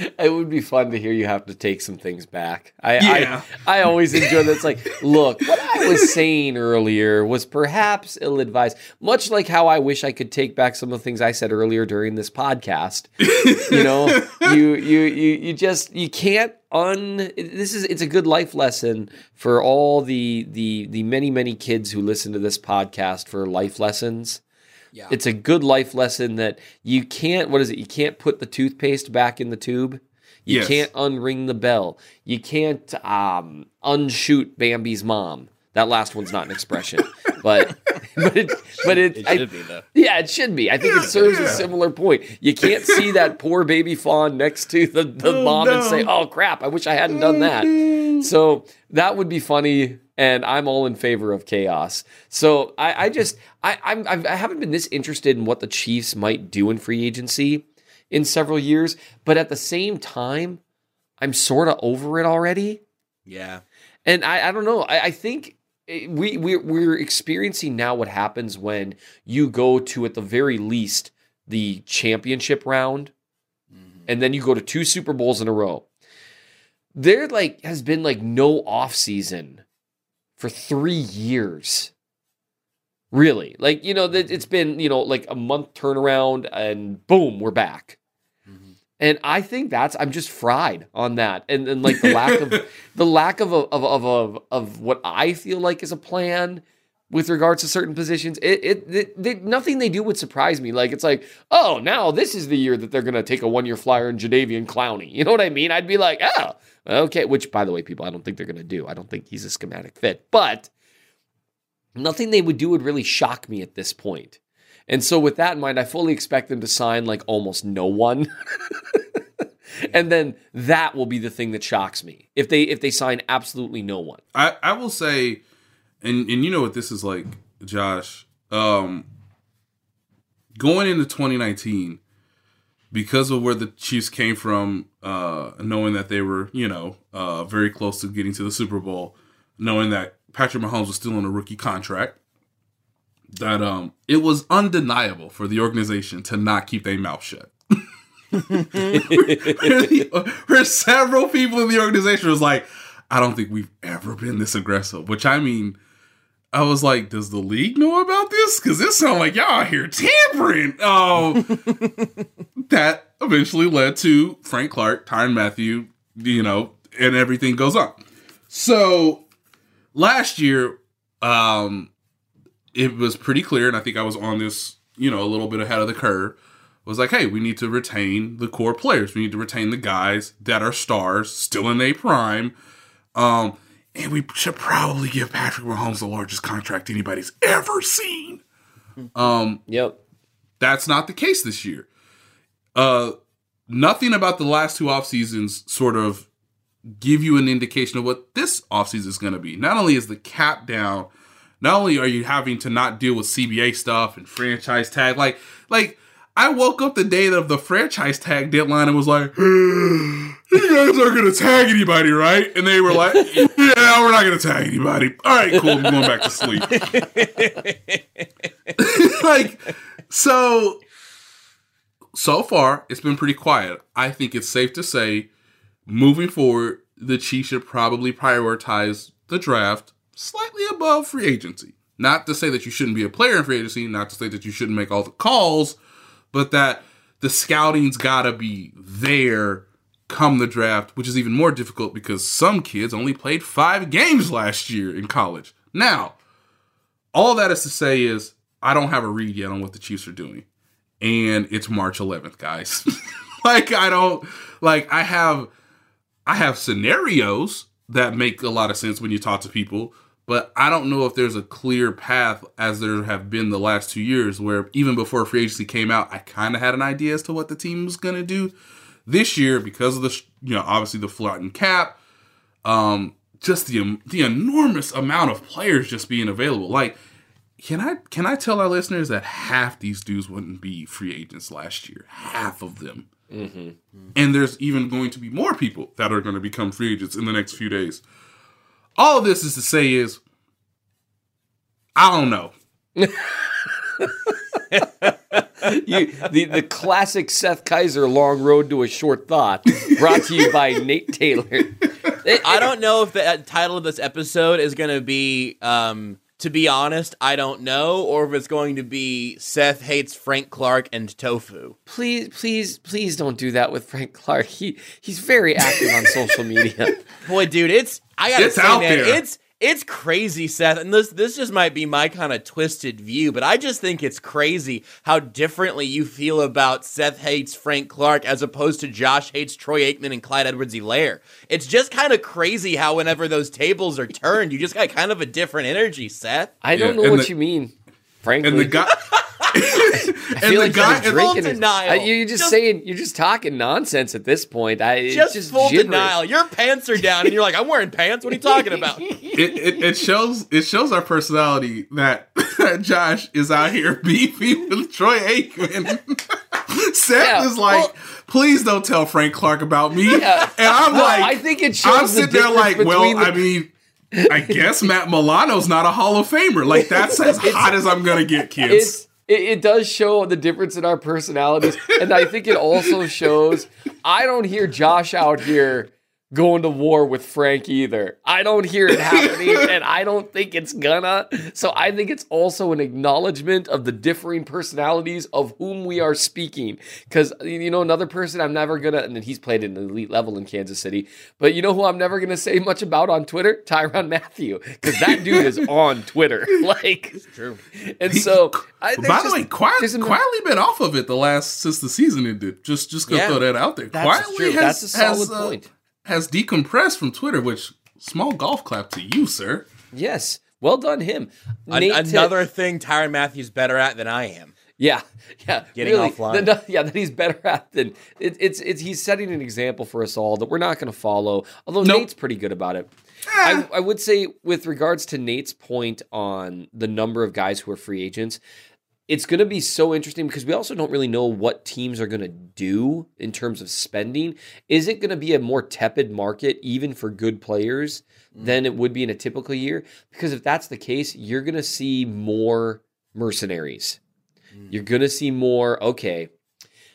it would be fun to hear you have to take some things back. I yeah. I, I always enjoy that. It's like, look, what I was saying earlier was perhaps ill advised. Much like how I wish I could take back some of the things I said earlier during this podcast. you know, you you you you just you can't un this is it's a good life lesson for all the the the many many kids who listen to this podcast for life lessons yeah. It's a good life lesson that you can't, what is it? You can't put the toothpaste back in the tube. You yes. can't unring the bell. You can't um, unshoot Bambi's mom. That last one's not an expression, but but it but it, it should I, be though. Yeah, it should be. I think it serves yeah. a similar point. You can't see that poor baby fawn next to the, the oh, mom no. and say, "Oh crap, I wish I hadn't done that." So that would be funny and I'm all in favor of chaos. So I, I just I I'm I haven't been this interested in what the Chiefs might do in free agency in several years, but at the same time, I'm sort of over it already. Yeah, and I I don't know. I, I think we we we're experiencing now what happens when you go to at the very least the championship round, mm-hmm. and then you go to two Super Bowls in a row. There like has been like no off season for three years. Really, like you know, it's been you know like a month turnaround, and boom, we're back. Mm-hmm. And I think that's I'm just fried on that, and then like the lack of the lack of of, of of of what I feel like is a plan with regards to certain positions. It, it, it, it, nothing they do would surprise me. Like it's like, oh, now this is the year that they're gonna take a one year flyer in Jadeveon Clowney. You know what I mean? I'd be like, oh, Okay, which by the way, people, I don't think they're going to do. I don't think he's a schematic fit, but nothing they would do would really shock me at this point. And so, with that in mind, I fully expect them to sign like almost no one. and then that will be the thing that shocks me if they if they sign absolutely no one. I I will say, and and you know what this is like, Josh. Um, going into 2019, because of where the Chiefs came from, uh, knowing that they were, you know, uh, very close to getting to the Super Bowl, knowing that Patrick Mahomes was still on a rookie contract, that um, it was undeniable for the organization to not keep their mouth shut. There's several people in the organization was like, I don't think we've ever been this aggressive. Which I mean, I was like, does the league know about this? Because this sounds like y'all here tampering. Oh, that eventually led to Frank Clark, Tyrann Mathieu, you know, and everything goes on. So last year, um, it was pretty clear, and I think I was on this, you know, a little bit ahead of the curve. Was like, hey, we need to retain the core players. We need to retain the guys that are stars, still in a prime. Um, and we should probably give Patrick Mahomes the largest contract anybody's ever seen. Um, yep. That's not the case this year. Uh, nothing about the last two off seasons sort of give you an indication of what this offseason is going to be. Not only is the cap down, not only are you having to not deal with CBA stuff and franchise tag, like like I woke up the day of the franchise tag deadline and was like, you guys aren't going to tag anybody, right? And they were like, yeah, we're not going to tag anybody. All right, cool. I'm going back to sleep. like, so, so far, it's been pretty quiet. I think it's safe to say, moving forward, the Chiefs should probably prioritize the draft slightly above free agency. Not to say that you shouldn't be a player in free agency, not to say that you shouldn't make all the calls but that the scouting's gotta be there come the draft, which is even more difficult because some kids only played five games last year in college. Now, all that is to say is I don't have a read yet on what the Chiefs are doing. and it's March 11th, guys. like I don't like I have I have scenarios that make a lot of sense when you talk to people, but I don't know if there's a clear path as there have been the last two years where even before free agency came out, I kind of had an idea as to what the team was going to do. This year, because of the you know obviously the flattened cap, um, just the the enormous amount of players just being available, like can I can I tell our listeners that half these dudes wouldn't be free agents last year? Half of them. Mm-hmm. And there's even going to be more people that are going to become free agents in the next few days. All of this is to say is, I don't know. you, the the classic Seth Keysor long road to a short thought, brought to you by Nate Taylor. I don't know if the title of this episode is going to be um, to be honest, I don't know, or if it's going to be Seth hates Frank Clark and tofu. Please, please, please don't do that with Frank Clark. He he's very active on social media. Boy, dude, it's I gotta it's say, man, there. it's it's crazy, Seth. And this this just might be my kind of twisted view, but I just think it's crazy how differently you feel about Seth hates Frank Clark as opposed to Josh hates Troy Aikman and Clyde Edwards-Helaire. It's just kind of crazy how whenever those tables are turned, you just got kind of a different energy, Seth. I don't yeah, know what the, you mean. Frankly. And the guy I feel like guy, you're drinking denial. you're just, just, saying you're just talking nonsense at this point. I just, just full gibberish. denial. Your pants are down, and you're like, I'm wearing pants. What are you talking about? it, it, it, shows it shows our personality that Josh is out here beefing with Troy Aikman. Seth yeah, is like, well, please don't tell Frank Clark about me. Yeah. And I'm well, like, I think it shows. I'm sitting the there like, well, the- I mean. I guess Matt Milano's not a Hall of Famer. Like that's as hot as I'm gonna get, kids it, it, does show the difference in our personalities. And I think it also shows I don't hear Josh out here going to war with Frank either. I don't hear it happening, and I don't think it's gonna. So I think it's also an acknowledgement of the differing personalities of whom we are speaking. Because you know, another person I'm never gonna, and he's played at an elite level in Kansas City, but you know who I'm never gonna say much about on Twitter? Tyrann Mathieu. because that dude is on Twitter. Like, it's true. And so, I, by just, the way, quiet, quietly been off of it the last since the season ended. Just, just gonna yeah, throw that out there. Quietly, has, that's a solid has, uh, point has decompressed from Twitter, which small golf clap to you, sir. Yes. Well done, him. An- another t- thing Tyrann Mathieu's better at than I am. Yeah, yeah, getting really, offline. The, yeah, that he's better at than it, it's. It's he's setting an example for us all that we're not going to follow. Although nope. Nate's pretty good about it. Ah. I, I would say, with regards to Nate's point on the number of guys who are free agents, it's going to be so interesting because we also don't really know what teams are going to do in terms of spending. Is it going to be a more tepid market, even for good players, mm. than it would be in a typical year? Because if that's the case, you're going to see more mercenaries. Mm. You're going to see more, okay,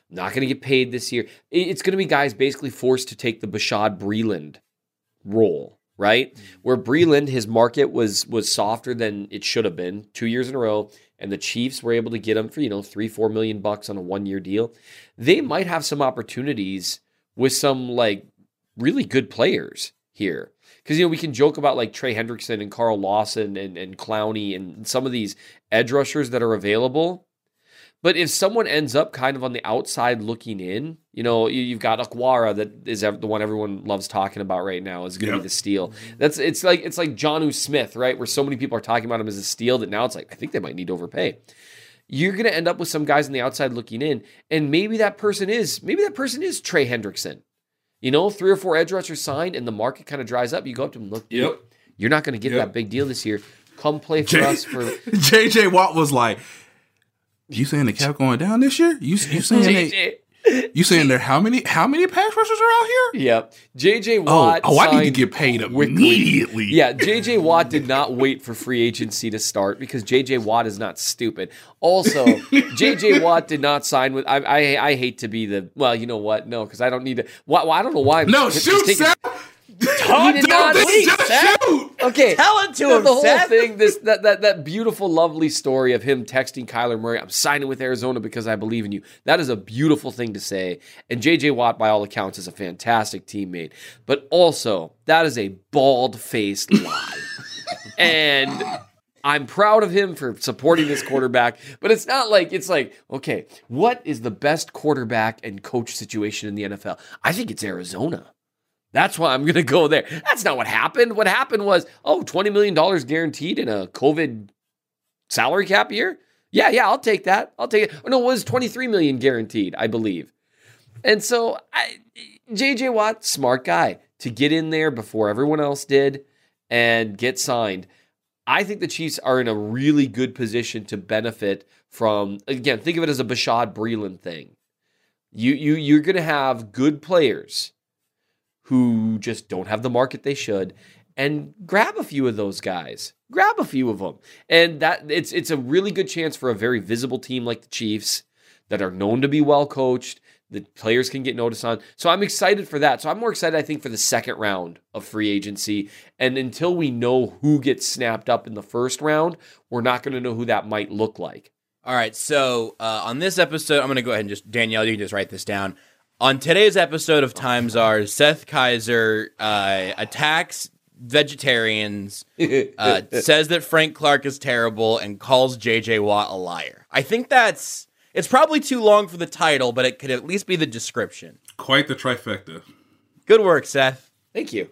not going to get paid this year. It's going to be guys basically forced to take the Bashad Breeland role, right? Mm. Where Breeland, his market was was softer than it should have been two years in a row and the Chiefs were able to get him for, you know, three, four million bucks on a one year deal, they might have some opportunities with some like really good players here. Because, you know, we can joke about like Trey Hendrickson and Carl Lawson and, and Clowney and some of these edge rushers that are available. But if someone ends up kind of on the outside looking in, you know, you've got Okwara that is the one everyone loves talking about right now is going to yep. be the steal. That's it's like it's like Jonnu Smith, right? Where so many people are talking about him as a steal that now it's like I think they might need to overpay. You're going to end up with some guys on the outside looking in, and maybe that person is maybe that person is Trey Hendrickson. You know, three or four edge rushers signed, and the market kind of dries up. You go up to him, look, yep. you're not going to get yep. that big deal this year. Come play for J- us for. JJ Watt was like, you saying the cap going down this year? You you saying they, you saying there how many how many pass rushers are out here? Yep. JJ Watt. Oh, oh I need to get paid immediately. Yeah, JJ Watt did not wait for free agency to start because JJ Watt is not stupid. Also, JJ Watt did not sign with. I, I I hate to be the well, you know what? No, because I don't need to. Well, I don't know why. I'm no, shoot, taking, Seth. He did not leak, Seth. Okay, tell it to him. The whole Seth. thing, this that, that that beautiful, lovely story of him texting Kyler Murray, "I'm signing with Arizona because I believe in you." That is a beautiful thing to say. And J.J. Watt, by all accounts, is a fantastic teammate. But also, that is a bald faced lie. and I'm proud of him for supporting this quarterback, but it's not like it's like, okay, what is the best quarterback and coach situation in the NFL? I think it's Arizona. That's why I'm going to go there. That's not what happened. What happened was, oh, $20 million guaranteed in a COVID salary cap year? Yeah, yeah, I'll take that. I'll take it. Oh, no, it was 23 million guaranteed, I believe. And so I, JJ Watt, smart guy to get in there before everyone else did and get signed. I think the Chiefs are in a really good position to benefit from again, think of it as a Bashad Breeland thing. You you you're gonna have good players who just don't have the market they should and grab a few of those guys. Grab a few of them. And that it's it's a really good chance for a very visible team like the Chiefs that are known to be well coached, the players can get noticed on. So I'm excited for that. So I'm more excited I think for the second round of free agency. And until we know who gets snapped up in the first round, we're not going to know who that might look like. All right, so uh, on this episode, I'm going to go ahead and just Danielle, you can just write this down. On today's episode of Times Czars, Seth Keysor uh, attacks vegetarians, uh, says that Frank Clark is terrible, and calls JJ Watt a liar. I think that's it's probably too long for the title, but it could at least be the description. Quite the trifecta. Good work, Seth. Thank you.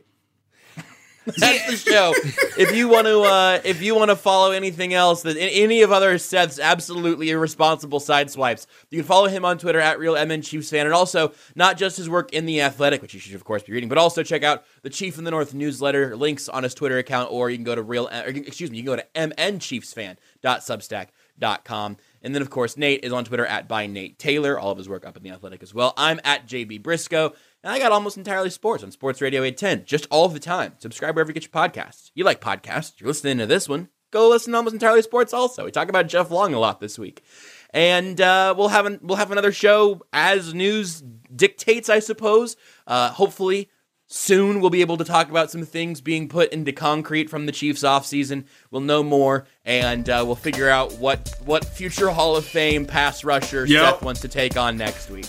That's the show. if you want to, uh, if you want to follow anything else that any of other Seth's absolutely irresponsible side swipes, you can follow him on Twitter at real MN Chiefs fan, and also not just his work in the Athletic, which you should of course be reading, but also check out the Chief in the North newsletter. Links on his Twitter account, or you can go to real, or, excuse me, you can go to mnchiefsfan.substack.com. And then, of course, Nate is on Twitter at by Nate Taylor. All of his work up in the Athletic as well. I'm at JB Brisco. And I got almost entirely sports on Sports Radio 810, just all the time. Subscribe wherever you get your podcasts. You like podcasts, you're listening to this one. Go listen to almost entirely sports also. We talk about Jeff Long a lot this week. And uh, we'll have an, we'll have another show as news dictates, I suppose. Uh, hopefully, soon we'll be able to talk about some things being put into concrete from the Chiefs offseason. We'll know more, and uh, we'll figure out what what future Hall of Fame pass rusher Yep. Seth wants to take on next week.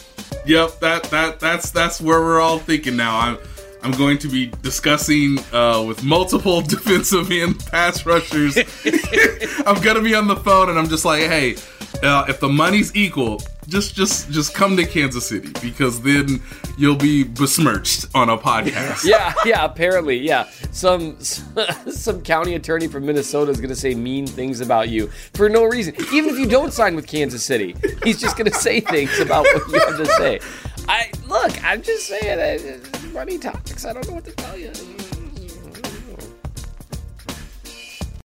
Yep, that that that's that's where we're all thinking now. I'm I'm going to be discussing uh, with multiple defensive end pass rushers. I'm gonna be on the phone and I'm just like, hey, uh, if the money's equal, just just just come to Kansas City because then you'll be besmirched on a podcast. yeah, yeah. Apparently, yeah. Some some county attorney from Minnesota is to say mean things about you for no reason. Even if you don't sign with Kansas City, he's just to say things about what you have to say. I look. I'm just saying, uh, money topics. I don't know what to tell you.